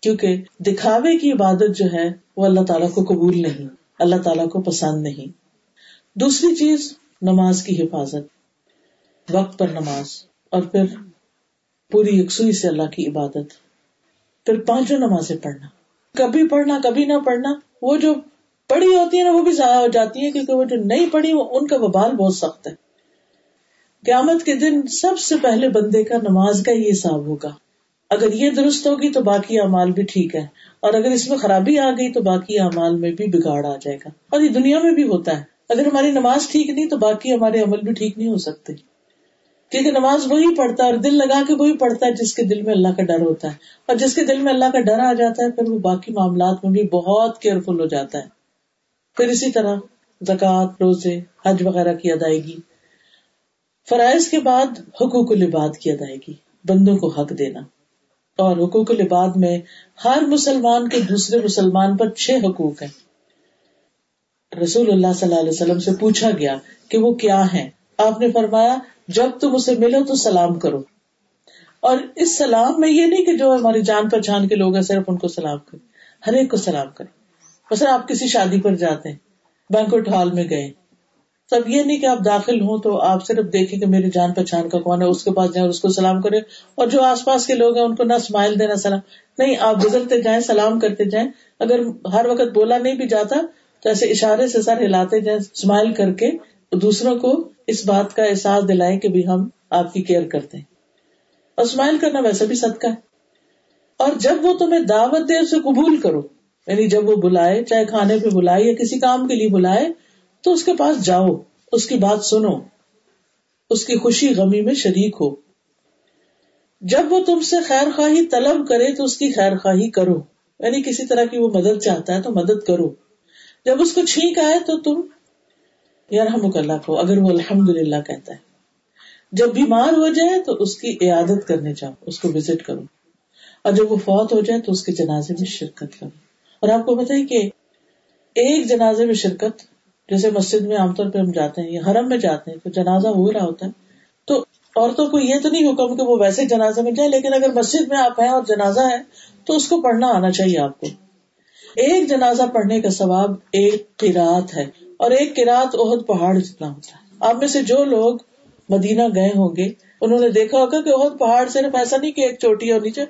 کیونکہ دکھاوے کی عبادت جو ہے، وہ اللہ تعالیٰ کو قبول نہیں، اللہ تعالیٰ کو پسند نہیں۔ دوسری چیز، نماز کی حفاظت۔ وقت پر نماز اور پھر پوری یکسوئی سے اللہ کی عبادت۔ پھر پانچوں نمازیں پڑھنا۔ کبھی پڑھنا، کبھی نہ پڑھنا، وہ جو پڑھی ہوتی ہے نا، وہ بھی ضائع ہو جاتی ہے کیونکہ وہ جو نہیں پڑھی، وہ ان کا وبال بہت سخت ہے۔ قیامت کے دن سب سے پہلے بندے کا نماز کا یہ حساب ہوگا۔ اگر یہ درست ہوگی تو باقی اعمال بھی ٹھیک ہے، اور اگر اس میں خرابی آ گئی تو باقی اعمال میں بھی بگاڑ آ جائے گا۔ اور یہ دنیا میں بھی ہوتا ہے۔ اگر ہماری نماز ٹھیک نہیں تو باقی ہمارے عمل بھی ٹھیک نہیں ہو سکتے۔ کیونکہ نماز وہی پڑھتا ہے اور دل لگا کے وہی پڑھتا ہے جس کے دل میں اللہ کا ڈر ہوتا ہے۔ اور جس کے دل میں اللہ کا ڈر آ جاتا ہے، پھر وہ باقی معاملات میں بھی بہت کیئرفل ہو جاتا ہے۔ پھر اسی طرح زکوٰۃ، روزے، حج وغیرہ کی ادائیگی۔ فرائض کے بعد حقوق العباد کی ادائیگی، بندوں کو حق دینا۔ اور حقوق العباد میں ہر مسلمان کے دوسرے مسلمان پر چھ حقوق ہیں۔ رسول اللہ صلی اللہ علیہ وسلم سے پوچھا گیا کہ وہ کیا ہیں؟ آپ نے فرمایا جب تم اسے ملو تو سلام کرو۔ اور اس سلام میں یہ نہیں کہ جو ہماری جان پہچان کے لوگ ہیں، صرف ان کو سلام کرے ہر ایک کو سلام کرے بس آپ کسی شادی پر جاتے ہیں بینکوٹ ہال میں گئے۔ تب یہ نہیں کہ آپ داخل ہوں تو آپ صرف دیکھیں کہ میری جان پہچان کا کون ہے، اس کے پاس جائیں اور اس کو سلام کرے اور جو آس پاس کے لوگ ہیں، ان کو نہ اسمائل دینا سلام۔ نہیں، آپ گزرتے جائیں، سلام کرتے جائیں۔ اگر ہر وقت بولا نہیں بھی جاتا تو ایسے اشارے سے سر ہلاتے جائیں اسمائل کر کے دوسروں کو اس بات کا احساس دلائیں کہ بھی ہم آپ کی کیئر کرتے ہیں۔ اور اسمائل کرنا ویسے بھی صدقہ ہے۔ اور جب وہ تمہیں دعوت دے اسے قبول کرو یعنی جب وہ بلائے، چاہے کھانے پہ بلائے یا کسی کام کے لیے بلائے، تو اس کے پاس جاؤ، اس کی بات سنو، اس کی خوشی غمی میں شریک ہو۔ جب وہ تم سے خیر خواہی طلب کرے، تو اس کی خیر خواہی کرو۔ یعنی کسی طرح کی وہ مدد چاہتا ہے تو مدد کرو۔ جب اس کو چھینک آئے تو تم یار ہم کو، اگر وہ الحمد للہ کہتا ہے۔ جب بیمار ہو جائے تو اس کی عیادت کرنے جاؤ اس کو وزٹ کرو اور جب وہ فوت ہو جائے تو اس کے جنازے میں شرکت کرو اور آپ کو بتائیے کہ ایک جنازے میں شرکت، جیسے مسجد میں عام طور پہ ہم جاتے ہیں یا حرم میں جاتے ہیں، تو جنازہ ہو رہا ہوتا ہے۔ تو عورتوں کو یہ تو نہیں حکم کہ وہ ویسے جنازے میں جائیں، لیکن اگر مسجد میں آپ ہیں اور جنازہ ہے، تو اس کو پڑھنا آنا چاہیے آپ کو۔ ایک جنازہ پڑھنے کا ثواب ایک قرات ہے۔ اور ایک قرات عہد پہاڑ جتنا ہوتا ہے۔ آپ میں سے جو لوگ مدینہ گئے ہوں گے، انہوں نے دیکھا ہوگا کہ عہد پہاڑ صرف ایسا نہیں کہ ایک چوٹی اور نیچے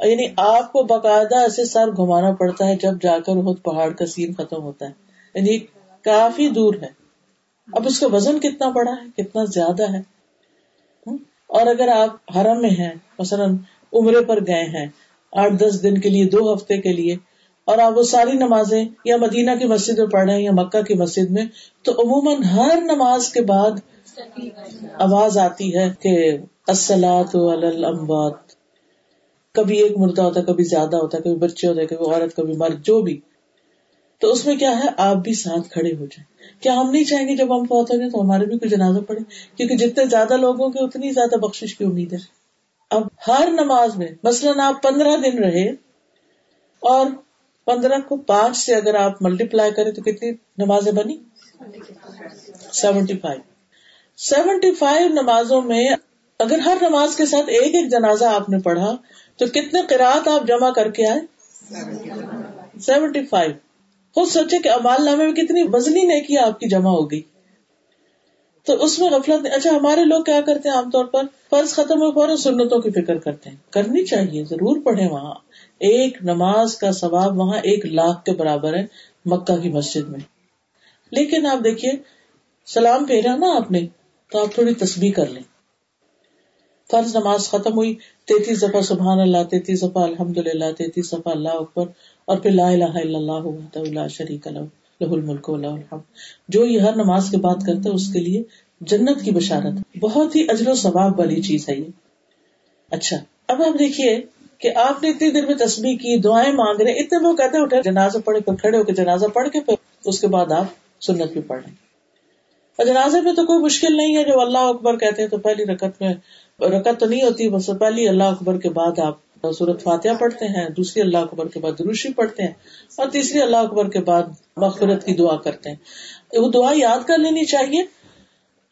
یعنی آپ کو باقاعدہ ایسے سر گھمانا پڑتا ہے جب جا کر عہد پہاڑ کا سین ختم ہوتا ہے۔ یعنی کافی دور ہے۔ اب اس کا وزن کتنا بڑا ہے؟ کتنا زیادہ ہے؟ اور اگر آپ حرم میں ہیں، مثلاً عمرے پر گئے ہیں، آٹھ دس دن کے لیے، دو ہفتے کے لیے اور آپ وہ ساری نمازیں یا مدینہ کی مسجد میں پڑھ رہے ہیں یا مکہ کی مسجد میں، تو عموماً ہر نماز کے بعد آواز آتی ہے کہ السلاۃ الاموات۔ کبھی ایک مردہ ہوتا ہے، کبھی زیادہ ہوتا ہے، کبھی بچے ہوتے ہیں، کبھی عورت، کبھی مرد، جو بھی۔ تو اس میں کیا ہے؟ آپ بھی ساتھ کھڑے ہو جائیں۔ کیا ہم نہیں چاہیں گے جب ہم فوت ہو جائیں تو ہمارے بھی کوئی جنازہ پڑے؟ کیونکہ جتنے زیادہ لوگوں کے اتنی زیادہ بخش کی امید ہے۔ اب ہر نماز میں مثلاً آپ پندرہ دن رہے اور پندرہ کو پانچ سے اگر آپ ملٹی پلائی کریں تو کتنی نمازیں بنی؟ سیونٹی فائیو سیونٹی فائیو نمازوں میں اگر ہر نماز کے ساتھ ایک ایک جنازہ آپ نے پڑھا، تو کتنے قرآت آپ جمع کر کے آئے؟ سیونٹی فائیو خود سوچے کہ امال نامے میں کتنی وزنی نیکی آپ کی جمع ہو گئی۔ تو اس میں غفلت نہیں۔ اچھا ہمارے لوگ کیا کرتے ہیں عام طور پر؟ فرض ختم ہو فوراً سنتوں کی فکر کرتے ہیں۔ کرنی چاہیے، ضرور پڑھے وہاں۔ ایک نماز کا ثواب وہاں ایک لاکھ کے برابر ہے مکہ کی مسجد میں۔ لیکن آپ دیکھیے، سلام پھیرا نا آپ نے، تو آپ تھوڑی تسبیح کر لیں۔ فرض نماز ختم ہوئی، تینتیس دفعہ سبحان اللہ، تینتیس دفعہ الحمد للہ تینتیس دفعہ اللہ اکبر، اور پھر لا الہ الا اللہ اللہ شریک لہ الملک الحمد۔ جو یہ ہر نماز کے بعد کرتا ہے، اس کے لیے جنت کی بشارت بہت ہی اجر و ثواب والی چیز ہے یہ۔ اچھا اب آپ دیکھیے کہ آپ نے اتنی دیر میں تسبیح کی، دعائیں مانگ رہے، اتنے وہ کہتے اٹھے، جنازہ پڑھے پھر کھڑے ہو کے جنازہ پڑھ کے پھر اس کے بعد آپ سنت بھی پڑھ لیں۔ اور جنازے میں تو کوئی مشکل نہیں ہے جو اللہ اکبر کہتے ہیں تو پہلی رکت میں رکت تو نہیں ہوتی، بس پہلی اللہ اکبر کے بعد آپ سورت فاتحہ پڑھتے ہیں، دوسری اللہ اکبر کے بعد دروشی پڑھتے ہیں، اور تیسری اللہ اکبر کے بعد مغفرت کی دعا کرتے ہیں۔ وہ دعا یاد کر لینی چاہیے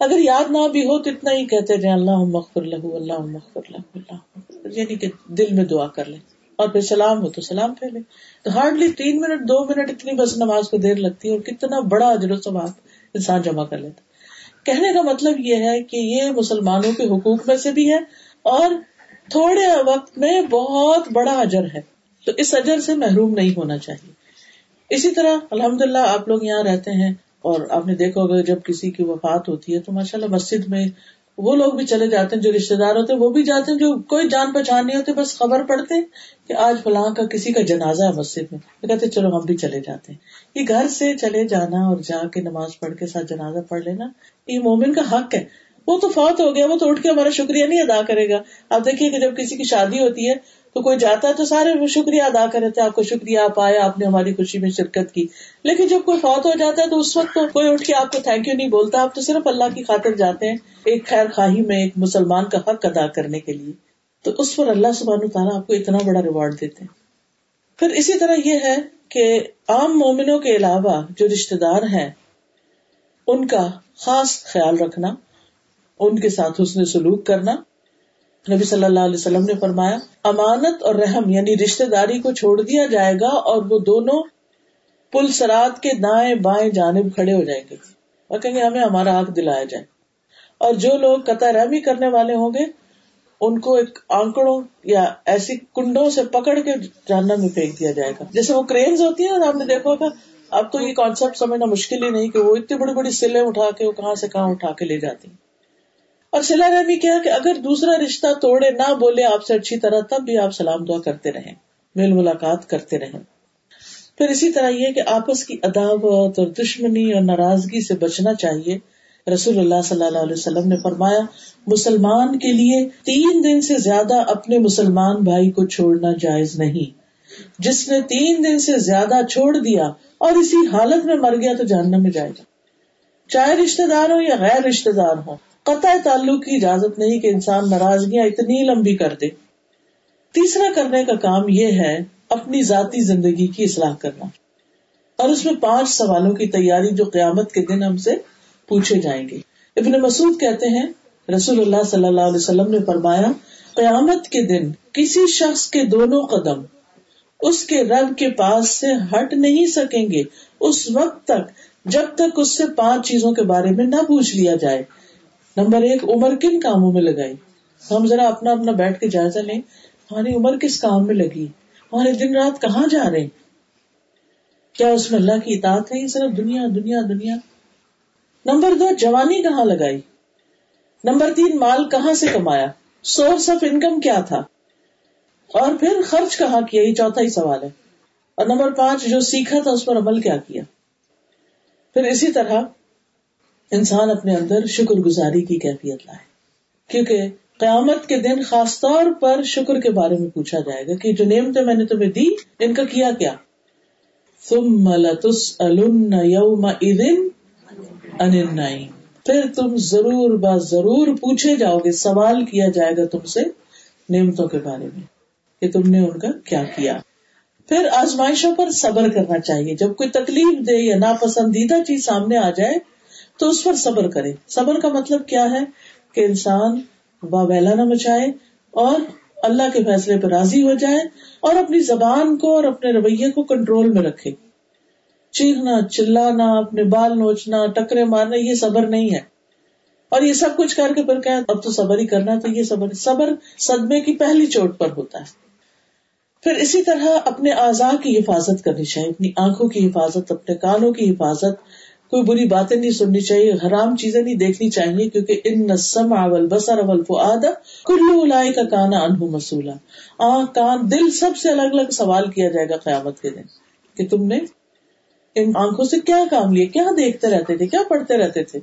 اگر یاد نہ بھی ہو تو اتنا ہی کہتے رہے اللہ مغفر لہو اللہ مغفر لہو اللہ یعنی کہ دل میں دعا کر لیں۔ اور پھر سلام ہو تو سلام پھیلے تو ہارڈلی تین منٹ، دو منٹ اتنی بس نماز کو دیر لگتی ہے اور کتنا بڑا اجر و ثواب انسان جمع کر لیتا کہنے کا مطلب یہ ہے کہ یہ مسلمانوں کے حقوق میں سے بھی ہے اور تھوڑے وقت میں بہت بڑا اجر ہے۔ تو اس اجر سے محروم نہیں ہونا چاہیے۔ اسی طرح الحمد للہ آپ لوگ یہاں رہتے ہیں۔ اور آپ نے دیکھا ہوگا جب کسی کی وفات ہوتی ہے تو ماشاء اللہ مسجد میں وہ لوگ بھی چلے جاتے ہیں جو رشتے دار ہوتے ہیں، وہ بھی جاتے ہیں جو کوئی جان پہچان نہیں ہوتے، بس خبر پڑتے کہ آج فلاں کا کسی کا جنازہ ہے مسجد میں۔ تو کہتے چلو ہم بھی چلے جاتے ہیں۔ یہ گھر سے چلے جانا اور جا کے نماز پڑھ کے ساتھ جنازہ پڑھ لینا، یہ مومن کا حق ہے۔ وہ تو فوت ہو گیا، وہ تو اٹھ کے ہمارا شکریہ نہیں ادا کرے گا۔ آپ دیکھیے کہ جب کسی کی شادی ہوتی ہے تو کوئی جاتا ہے تو سارے وہ شکریہ ادا کرے تھے، آپ کو شکریہ، آپ آئے، آپ نے ہماری خوشی میں شرکت کی۔ لیکن جب کوئی فوت ہو جاتا ہے تو اس وقت تو کوئی اٹھ کے آپ کو تھینک یو نہیں بولتا، آپ تو صرف اللہ کی خاطر جاتے ہیں ایک خیر خواہی میں، ایک مسلمان کا حق ادا کرنے کے لیے۔ تو اس پر اللہ سبحانہ تعالیٰ آپ کو اتنا بڑا ریوارڈ دیتے ہیں۔ پھر اسی طرح یہ ہے کہ عام مومنوں کے علاوہ جو رشتے دار ہیں، ان کا خاص خیال رکھنا، ان کے ساتھ حسن سلوک کرنا نبی صلی اللہ علیہ وسلم نے فرمایا، امانت اور رحم یعنی رشتے داری کو چھوڑ دیا جائے گا اور وہ دونوں پل سرات کے دائیں بائیں جانب کھڑے ہو جائیں گے اور کہیں گے ہمیں ہمارا حق دلایا جائے۔ اور جو لوگ قطع رحمی کرنے والے ہوں گے، ان کو ایک آنکڑوں یا ایسی کنڈوں سے پکڑ کے جاننا میں پھینک دیا جائے گا۔ جیسے وہ کرینز ہوتی ہیں، آپ نے دیکھا ہوگا، اب تو یہ کانسیپٹ سمجھنا مشکل ہی نہیں کہ وہ اتنی بڑی بڑی سلیں اٹھا کے وہ کہاں سے کہاں اٹھا کے لے جاتی ہیں۔ اور سلا رحمی کیا کہ اگر دوسرا رشتہ توڑے نہ بولے آپ سے اچھی طرح، تب بھی آپ سلام دعا کرتے رہیں میل ملاقات کرتے رہیں۔ پھر اسی طرح یہ کہ آپس کی عداوت اور دشمنی اور ناراضگی سے بچنا چاہیے۔ رسول اللہ صلی اللہ علیہ وسلم نے فرمایا، مسلمان کے لیے تین دن سے زیادہ اپنے مسلمان بھائی کو چھوڑنا جائز نہیں۔ جس نے تین دن سے زیادہ چھوڑ دیا اور اسی حالت میں مر گیا تو جاننا میں جائے گا۔ چاہے رشتے دار ہو یا غیر رشتے دار ہو قطع تعلق کی اجازت نہیں کہ انسان ناراضگیاں اتنی لمبی کر دے۔ تیسرا کرنے کا کام یہ ہے اپنی ذاتی زندگی کی اصلاح کرنا۔ اور اس میں پانچ سوالوں کی تیاری جو قیامت کے دن ہم سے پوچھے جائیں گے۔ ابن مسعود کہتے ہیں، رسول اللہ صلی اللہ علیہ وسلم نے فرمایا، قیامت کے دن کسی شخص کے دونوں قدم اس کے رب کے پاس سے ہٹ نہیں سکیں گے۔ اس وقت تک جب تک اس سے پانچ چیزوں کے بارے میں نہ پوچھ لیا جائے۔ نمبر ایک، عمر کن کاموں میں لگائی؟ ہم ذرا اپنا اپنا بیٹھ کے جائزہ لیں۔ ہماری عمر کس کام میں لگی؟ ہمارے دن رات کہاں جا رہے کیا اس میں اللہ کی اطاعت ہے؟ صرف دنیا دنیا دنیا۔ نمبر دو، جوانی کہاں لگائی؟ نمبر تین، مال کہاں سے کمایا؟ سورس آف انکم کیا تھا؟ اور پھر خرچ کہاں کیا؟ یہ چوتھا ہی سوال ہے۔ اور نمبر پانچ، جو سیکھا تھا اس پر عمل کیا کیا؟ پھر اسی طرح انسان اپنے اندر شکر گزاری کی کیفیت لائے۔ کیونکہ قیامت کے دن خاص طور پر شکر کے بارے میں پوچھا جائے گا کہ جو نعمتیں میں نے تمہیں دی، ان کا کیا کیا؟ پھر تم ضرور با ضرور پوچھے جاؤ گے، سوال کیا جائے گا تم سے نعمتوں کے بارے میں کہ تم نے ان کا کیا کیا۔ پھر آزمائشوں پر صبر کرنا چاہیے۔ جب کوئی تکلیف دے یا ناپسندیدہ چیز سامنے آ جائے تو اس پر صبر کرے۔ صبر کا مطلب کیا ہے؟ کہ انسان باویلا نہ مچائے اور اللہ کے فیصلے پہ راضی ہو جائے اور اپنی زبان کو اور اپنے رویے کو کنٹرول میں رکھے۔ چیخنا، چلانا، اپنے بال نوچنا، ٹکرے مارنا، یہ صبر نہیں ہے۔ اور یہ سب کچھ کر کے پھر کہ اب تو صبر ہی کرنا تو یہ صبر۔ صبر صدمے کی پہلی چوٹ پر ہوتا ہے۔ پھر اسی طرح اپنے اعضاء کی حفاظت کرنی چاہیے، اپنی آنکھوں کی حفاظت، اپنے کانوں کی حفاظت کوئی بری باتیں نہیں سننی چاہیے، حرام چیزیں نہیں دیکھنی چاہیے، کیونکہ ان نسم اول بسر اول فعاد کلو الائی کا کانا انہ مسولہ آنکھ کان، دل سب سے الگ الگ سوال کیا جائے گا قیامت کے دن کہ تم نے ان آنکھوں سے کیا کام لیا، کیا دیکھتے رہتے تھے، کیا پڑھتے رہتے تھے؟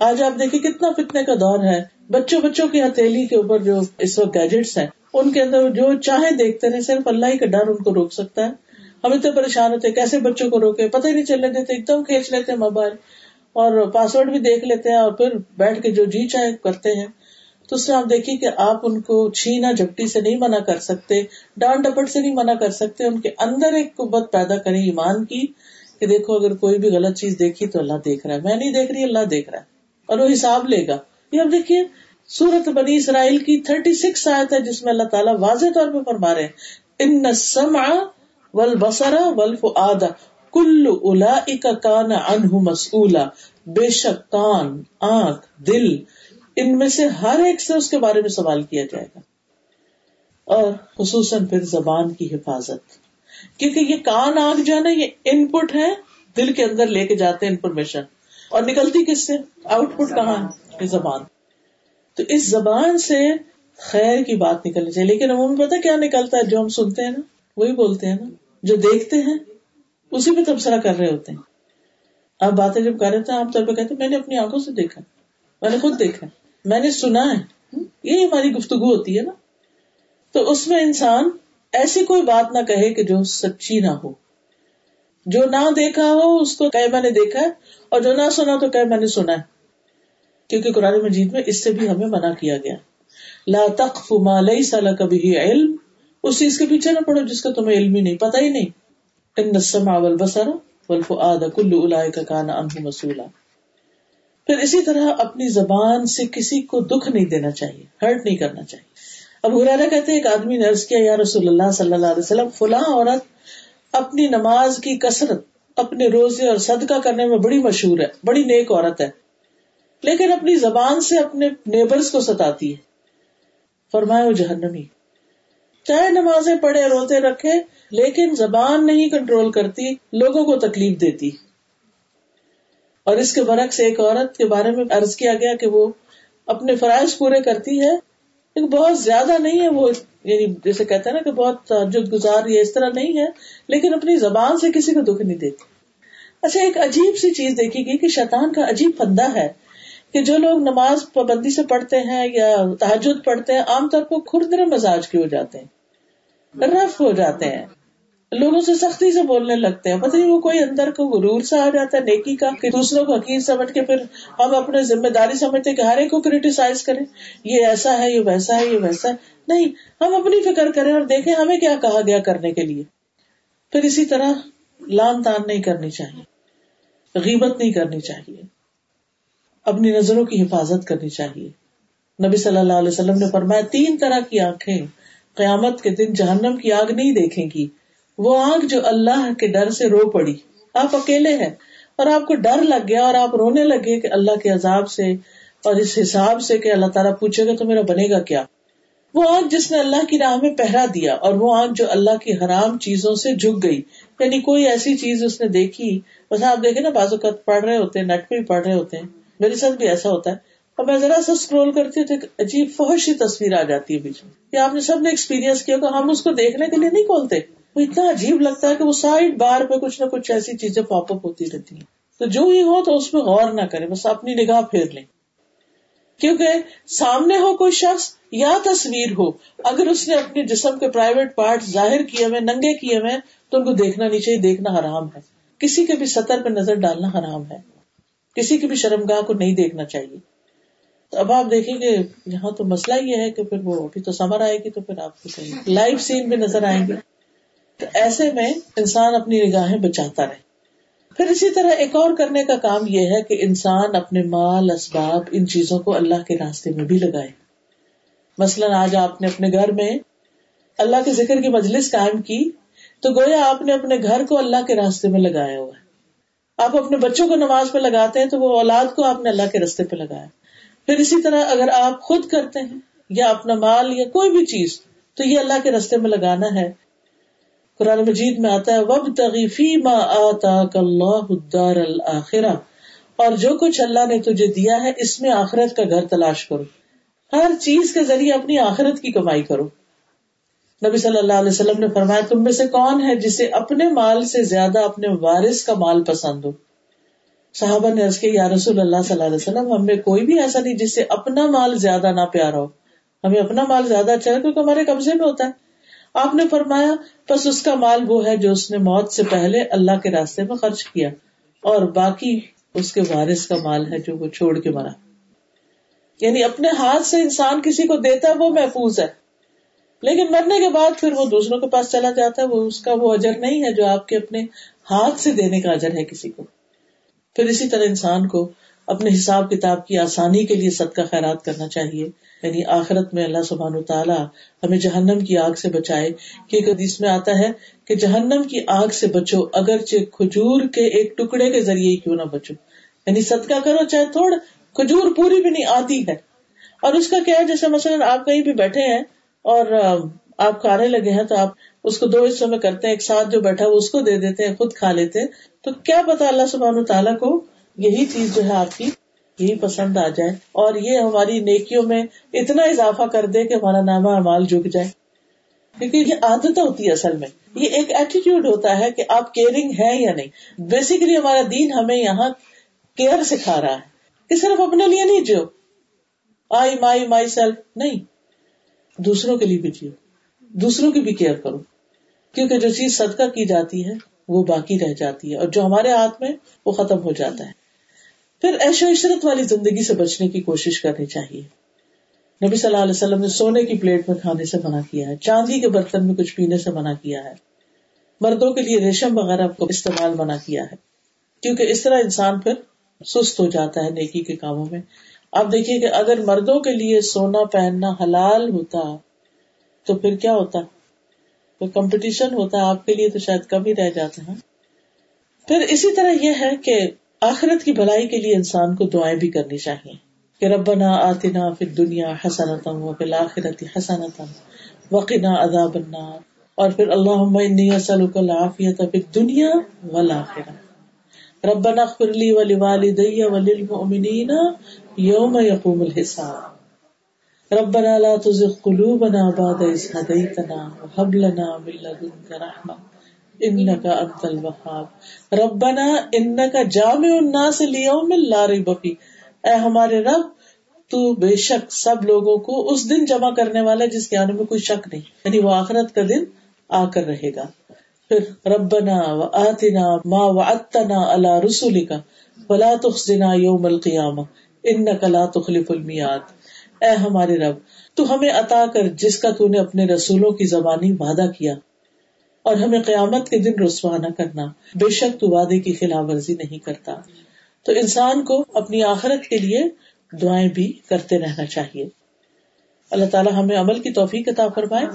آج آپ دیکھیں کتنا فتنے کا دور ہے۔ بچوں بچوں کی ہتھیلی کے اوپر جو اس وقت گیجٹس ہیں، ان کے اندر جو چاہے دیکھتے رہے صرف اللہ ہی کا ڈر ان کو روک سکتا ہے۔ ہم اتنے پریشان ہوتے کیسے بچوں کو روکے؟ پتہ ہی نہیں چلنے دیتے، ایک دم کھینچ لیتے موبائل۔ اور پاسورڈ بھی دیکھ لیتے ہیں اور پھر بیٹھ کے جو جی چاہے کرتے ہیں۔ تو اس میں آپ دیکھیے کہ آپ ان کو چھینا، جھپٹی سے نہیں منع کر سکتے، ڈانٹ ڈپٹ سے نہیں منع کر سکتے، ان کے اندر ایک قبت پیدا کریں ایمان کی کہ دیکھو اگر کوئی بھی غلط چیز دیکھی تو اللہ دیکھ رہا ہے۔ میں نہیں دیکھ رہی، اللہ دیکھ رہا ہے۔ اور وہ حساب لے گا۔ یہ اب دیکھیے، سورت بنی اسرائیل کی تھرٹی سکس آیت ہے جس میں اللہ تعالیٰ واضح طور پہ فرما رہے ہیں، ان السمع والبصر والفؤاد، کل اولئک کان عنہ مسئولا بے شک کان، آنکھ، دل، ان میں سے ہر ایک سے اس کے بارے میں سوال کیا جائے گا۔ اور خصوصاً پھر زبان کی حفاظت۔ کیونکہ یہ کان، آنکھ جو ہے نا، یہ ان پٹ ہے، دل کے اندر لے کے جاتے ہیں انفارمیشن اور نکلتی کس سے؟ آؤٹ پٹ کہاں؟ ہے زبان۔ تو اس زبان سے خیر کی بات نکلنی چاہیے۔ لیکن ہمیں پتا کیا نکلتا ہے جو ہم سنتے ہیں نا؟ وہی بولتے ہیں نا۔ جو دیکھتے ہیں، اسی پہ تبصرہ کر رہے ہوتے ہیں۔ آپ باتیں جب کر رہے تھے عام طور پہ کہتے ہیں، میں نے اپنی آنکھوں سے دیکھا، میں نے خود دیکھا، میں نے سنا ہے۔ یہی ہماری گفتگو ہوتی ہے نا۔ تو اس میں انسان ایسی کوئی بات نہ کہے کہ جو سچی نہ ہو۔ جو نہ دیکھا ہو، اس کو کہ میں نے دیکھا ہے، اور جو نہ سنا تو کہ میں نے سنا ہے۔ کیونکہ قرآن مجید میں اس سے بھی ہمیں منع کیا گیا۔ لا تقف ما ليس لك به علم اس چیز کے پیچھے نہ پڑو جس کا تمہیں علم ہی نہیں پتا ہی نہیں۔ ان السمع والبصر والفؤاد كل اولئك كان عنه مسؤولا پھر اسی طرح اپنی زبان سے کسی کو دکھ نہیں دینا چاہیے ہرٹ نہیں کرنا چاہیے۔ اب ہریرا کہتے ہیں، ایک آدمی نے عرض کیا، یا رسول اللہ صلی اللہ علیہ وسلم، فلاں عورت اپنی نماز کی کثرت، اپنے روزے اور صدقہ کرنے میں بڑی مشہور ہے، بڑی نیک عورت ہے۔ لیکن اپنی زبان سے اپنے نیبرز کو ستاتی ہے۔ فرمائے وہ جہنمی چاہے نمازیں پڑھے روتے رکھے، لیکن زبان نہیں کنٹرول کرتی، لوگوں کو تکلیف دیتی۔ اور اس کے برعکس ایک عورت کے بارے میں عرض کیا گیا کہ وہ اپنے فرائض پورے کرتی ہے۔ لیکن بہت زیادہ نہیں ہے وہ یعنی جیسے کہتے ہیں نا کہ بہت تعجد گزار یہ اس طرح نہیں ہے، لیکن اپنی زبان سے کسی کو دکھ نہیں دیتی۔ اچھا ایک عجیب سی چیز دیکھی گئی کہ شیطان کا عجیب فندہ ہے۔ کہ جو لوگ نماز پابندی سے پڑھتے ہیں یا تحجد پڑھتے ہیں، عام طور پر خردر مزاج کے ہو جاتے ہیں، رف ہو جاتے ہیں۔ لوگوں سے سختی سے بولنے لگتے ہیں۔ پتہ نہیں وہ کوئی اندر کو غرور سا آ جاتا ہے، نیکی کا، کہ دوسروں کو حقیق سمجھ کے پھر ہم اپنے ذمہ داری سمجھتے کہ ہر ایک کو کریٹیسائز کریں۔ یہ ایسا ہے، یہ ویسا ہے، یہ ویسا ہے۔ نہیں، ہم اپنی فکر کریں اور دیکھیں ہمیں کیا کہا گیا کرنے کے لیے۔ پھر اسی طرح لان تان نہیں کرنی چاہیے، غیبت نہیں کرنی چاہیے۔ اپنی نظروں کی حفاظت کرنی چاہیے۔ نبی صلی اللہ علیہ وسلم نے فرمایا، تین طرح کی آنکھیں قیامت کے دن جہنم کی آگ نہیں دیکھیں گی۔ وہ آنکھ جو اللہ کے ڈر سے رو پڑی۔ آپ اکیلے ہیں اور آپ کو ڈر لگ گیا اور آپ رونے لگے کہ اللہ کے عذاب سے اور اس حساب سے کہ اللہ تعالیٰ پوچھے گا، تو میرا بنے گا کیا؟ وہ آنکھ جس نے اللہ کی راہ میں پہرا دیا اور وہ آنکھ جو اللہ کی حرام چیزوں سے جھک گئی۔ یعنی کوئی ایسی چیز اس نے دیکھی۔ بس آپ دیکھے نا بازو پڑھ رہے ہوتے ہیں نیٹ پہ بھی پڑھ رہے ہوتے ہیں۔ میرے ساتھ بھی ایسا ہوتا ہے۔ اور میں ذرا سا اسکرول کرتی ہوں تو ایک عجیب فوش تصویر آ جاتی ہے بیچ میں۔ یہ آپ نے سب نے ایکسپیرینس کیا ہم اس کو دیکھنے کے لیے نہیں کھولتے۔ وہ اتنا عجیب لگتا ہے کہ وہ سائڈ بار پہ کچھ نہ کچھ ایسی چیزیں پاپ اپ ہوتی رہتی ہیں۔ تو جو ہی ہو تو اس میں غور نہ کرے بس اپنی نگاہ پھیر لیں۔ کیونکہ سامنے ہو کوئی شخص یا تصویر ہو، اگر اس نے اپنے جسم کے پرائیویٹ پارٹ ظاہر کیے ہوئے، ننگے کیے ہوئے، تو ان کو دیکھنا نہیں چاہیے دیکھنا حرام ہے۔ کسی کے بھی سطر پہ نظر ڈالنا حرام ہے۔ کسی کی بھی شرمگاہ کو نہیں دیکھنا چاہیے۔ تو اب آپ دیکھیں گے یہاں تو مسئلہ یہ ہے کہ پھر وہ ابھی تو سمر آئے گی تو پھر آپ کو لائف سین میں نظر آئیں گے۔ تو ایسے میں انسان اپنی نگاہیں بچاتا رہے۔ پھر اسی طرح ایک اور کرنے کا کام یہ ہے کہ انسان اپنے مال، اسباب، ان چیزوں کو اللہ کے راستے میں بھی لگائے۔ مثلاً آج آپ نے اپنے گھر میں اللہ کے ذکر کی مجلس قائم کی تو گویا آپ نے اپنے گھر کو اللہ کے راستے میں لگایا ہوا ہے۔ آپ اپنے بچوں کو نماز پہ لگاتے ہیں تو وہ اولاد کو آپ نے اللہ کے رستے پہ لگایا پھر اسی طرح اگر آپ خود کرتے ہیں یا اپنا مال یا کوئی بھی چیز، تو یہ اللہ کے رستے میں لگانا ہے۔ قرآن مجید میں آتا ہے وب تغیفی ما آتا اللہ الدار الآخرہ اور جو کچھ اللہ نے تجھے دیا ہے، اس میں آخرت کا گھر تلاش کرو۔ ہر چیز کے ذریعے اپنی آخرت کی کمائی کرو۔ نبی صلی اللہ علیہ وسلم نے فرمایا، تم میں سے کون ہے جسے اپنے مال سے زیادہ اپنے وارث کا مال پسند ہو؟ صحابہ نے عرض یا رسول اللہ صلی اللہ علیہ وسلم، ہم میں کوئی بھی ایسا نہیں جس سے اپنا مال زیادہ نہ پیارا ہو۔ ہمیں اپنا مال زیادہ اچھا ہے، کیونکہ ہمارے قبضے میں ہوتا ہے۔ آپ نے فرمایا بس اس کا مال وہ ہے جو اس نے موت سے پہلے اللہ کے راستے میں خرچ کیا، اور باقی اس کے وارث کا مال ہے جو وہ چھوڑ کے مرا۔ یعنی اپنے ہاتھ سے انسان کسی کو دیتا ہے، وہ محفوظ ہے۔ لیکن مرنے کے بعد پھر وہ دوسروں کے پاس چلا جاتا ہے، وہ اس کا وہ اجر نہیں ہے جو آپ کے اپنے ہاتھ سے دینے کا اجر ہے کسی کو۔ پھر اسی طرح انسان کو اپنے حساب کتاب کی آسانی کے لیے صدقہ خیرات کرنا چاہیے۔ یعنی آخرت میں اللہ سبحان تعالیٰ ہمیں جہنم کی آگ سے بچائے۔ کہ حدیث میں آتا ہے کہ جہنم کی آگ سے بچو، اگرچہ کھجور کے ایک ٹکڑے کے ذریعے ہی کیوں نہ بچو۔ یعنی صدقہ کرو چاہے تھوڑا، کھجور پوری بھی نہیں آتی ہے۔ اور اس کا کیا ہے، جیسے مثلاً آپ کہیں بھی بیٹھے ہیں اور آپ کھانے لگے ہیں تو آپ اس کو دو حصوں میں کرتے ہیں، ایک ساتھ جو بیٹھا وہ اس کو دے دیتے ہیں، خود کھا لیتے ہیں۔ تو کیا پتا اللہ سبحان تعالیٰ کو یہی چیز جو ہے آپ کی یہی پسند آ جائے اور یہ ہماری نیکیوں میں اتنا اضافہ کر دے کہ ہمارا نامہ امال جھک جائے۔ کیونکہ یہ عادت ہوتی ہے اصل میں۔ یہ ایک ایٹیٹیوڈ ہوتا ہے کہ آپ کیئرنگ ہے یا نہیں۔ بیسیکلی ہمارا دین ہمیں یہاں کیئر سکھا رہا ہے۔ کہ صرف اپنے لیے نہیں جیو آئی مائی مائی سیلف نہیں۔ دوسروں کے لیے بھی جیو۔ دوسروں کی بھی کیئر کرو۔ کیونکہ جو چیز صدقہ کی جاتی ہے، وہ باقی رہ جاتی ہے اور جو ہمارے ہاتھ میں، وہ ختم ہو جاتا ہے۔ پھر ایشو عشرت والی زندگی سے بچنے کی کوشش کرنی چاہیے۔ نبی صلی اللہ علیہ وسلم نے سونے کی پلیٹ میں کھانے سے منع کیا ہے، چاندی کے برتن میں کچھ پینے سے منع کیا ہے۔ مردوں کے لیے ریشم وغیرہ کو استعمال منع کیا ہے۔ کیونکہ اس طرح انسان پھر سست ہو جاتا ہے نیکی کے کاموں میں۔ آپ دیکھیے کہ اگر مردوں کے لیے سونا پہننا حلال ہوتا تو پھر کیا ہوتا؟ کمپٹیشن ہوتا، آپ کے لیے تو شاید کم ہی رہ جاتا ہے پھر اسی طرح یہ ہے کہ آخرت کی بھلائی کے لیے انسان کو دعائیں بھی کرنی چاہیے کہ ربنا آتنا پھر دنیا حسنتم و پھر آخرت حسنتم وقنا عذاب النار۔ اور پھر اللہ العافیت پھر دنیا والآخرہ ربنا اغفر لي ولوالدي وللمؤمنين يوم يقوم الحساب. ربنا لا تزغ قلوبنا بعد إذ هديتنا وهب لنا من لدنك رحمة انك انت الوهاب. ربنا انك جامع الناس ليوم لا ريب فيه. اے ہمارے رب، تو بے شک سب لوگوں کو اس دن جمع کرنے والا جس کے آنے میں کوئی شک نہیں یعنی وہ آخرت کا دن آ کر رہے گا۔ پھر ربنا و آتنا ما وعدتنا على رسولك ولا تخزنا يوم القيامة۔ انك لا تخلف المیاد اے ہمارے رب، تو ہمیں عطا کر جس کا تو نے اپنے رسولوں کی زبانی وعدہ کیا، اور ہمیں قیامت کے دن رسوا نہ کرنا۔ بے شک تو وعدے کی خلاف ورزی نہیں کرتا۔ تو انسان کو اپنی آخرت کے لیے دعائیں بھی کرتے رہنا چاہیے۔ اللہ تعالیٰ ہمیں عمل کی توفیق عطا فرمائے۔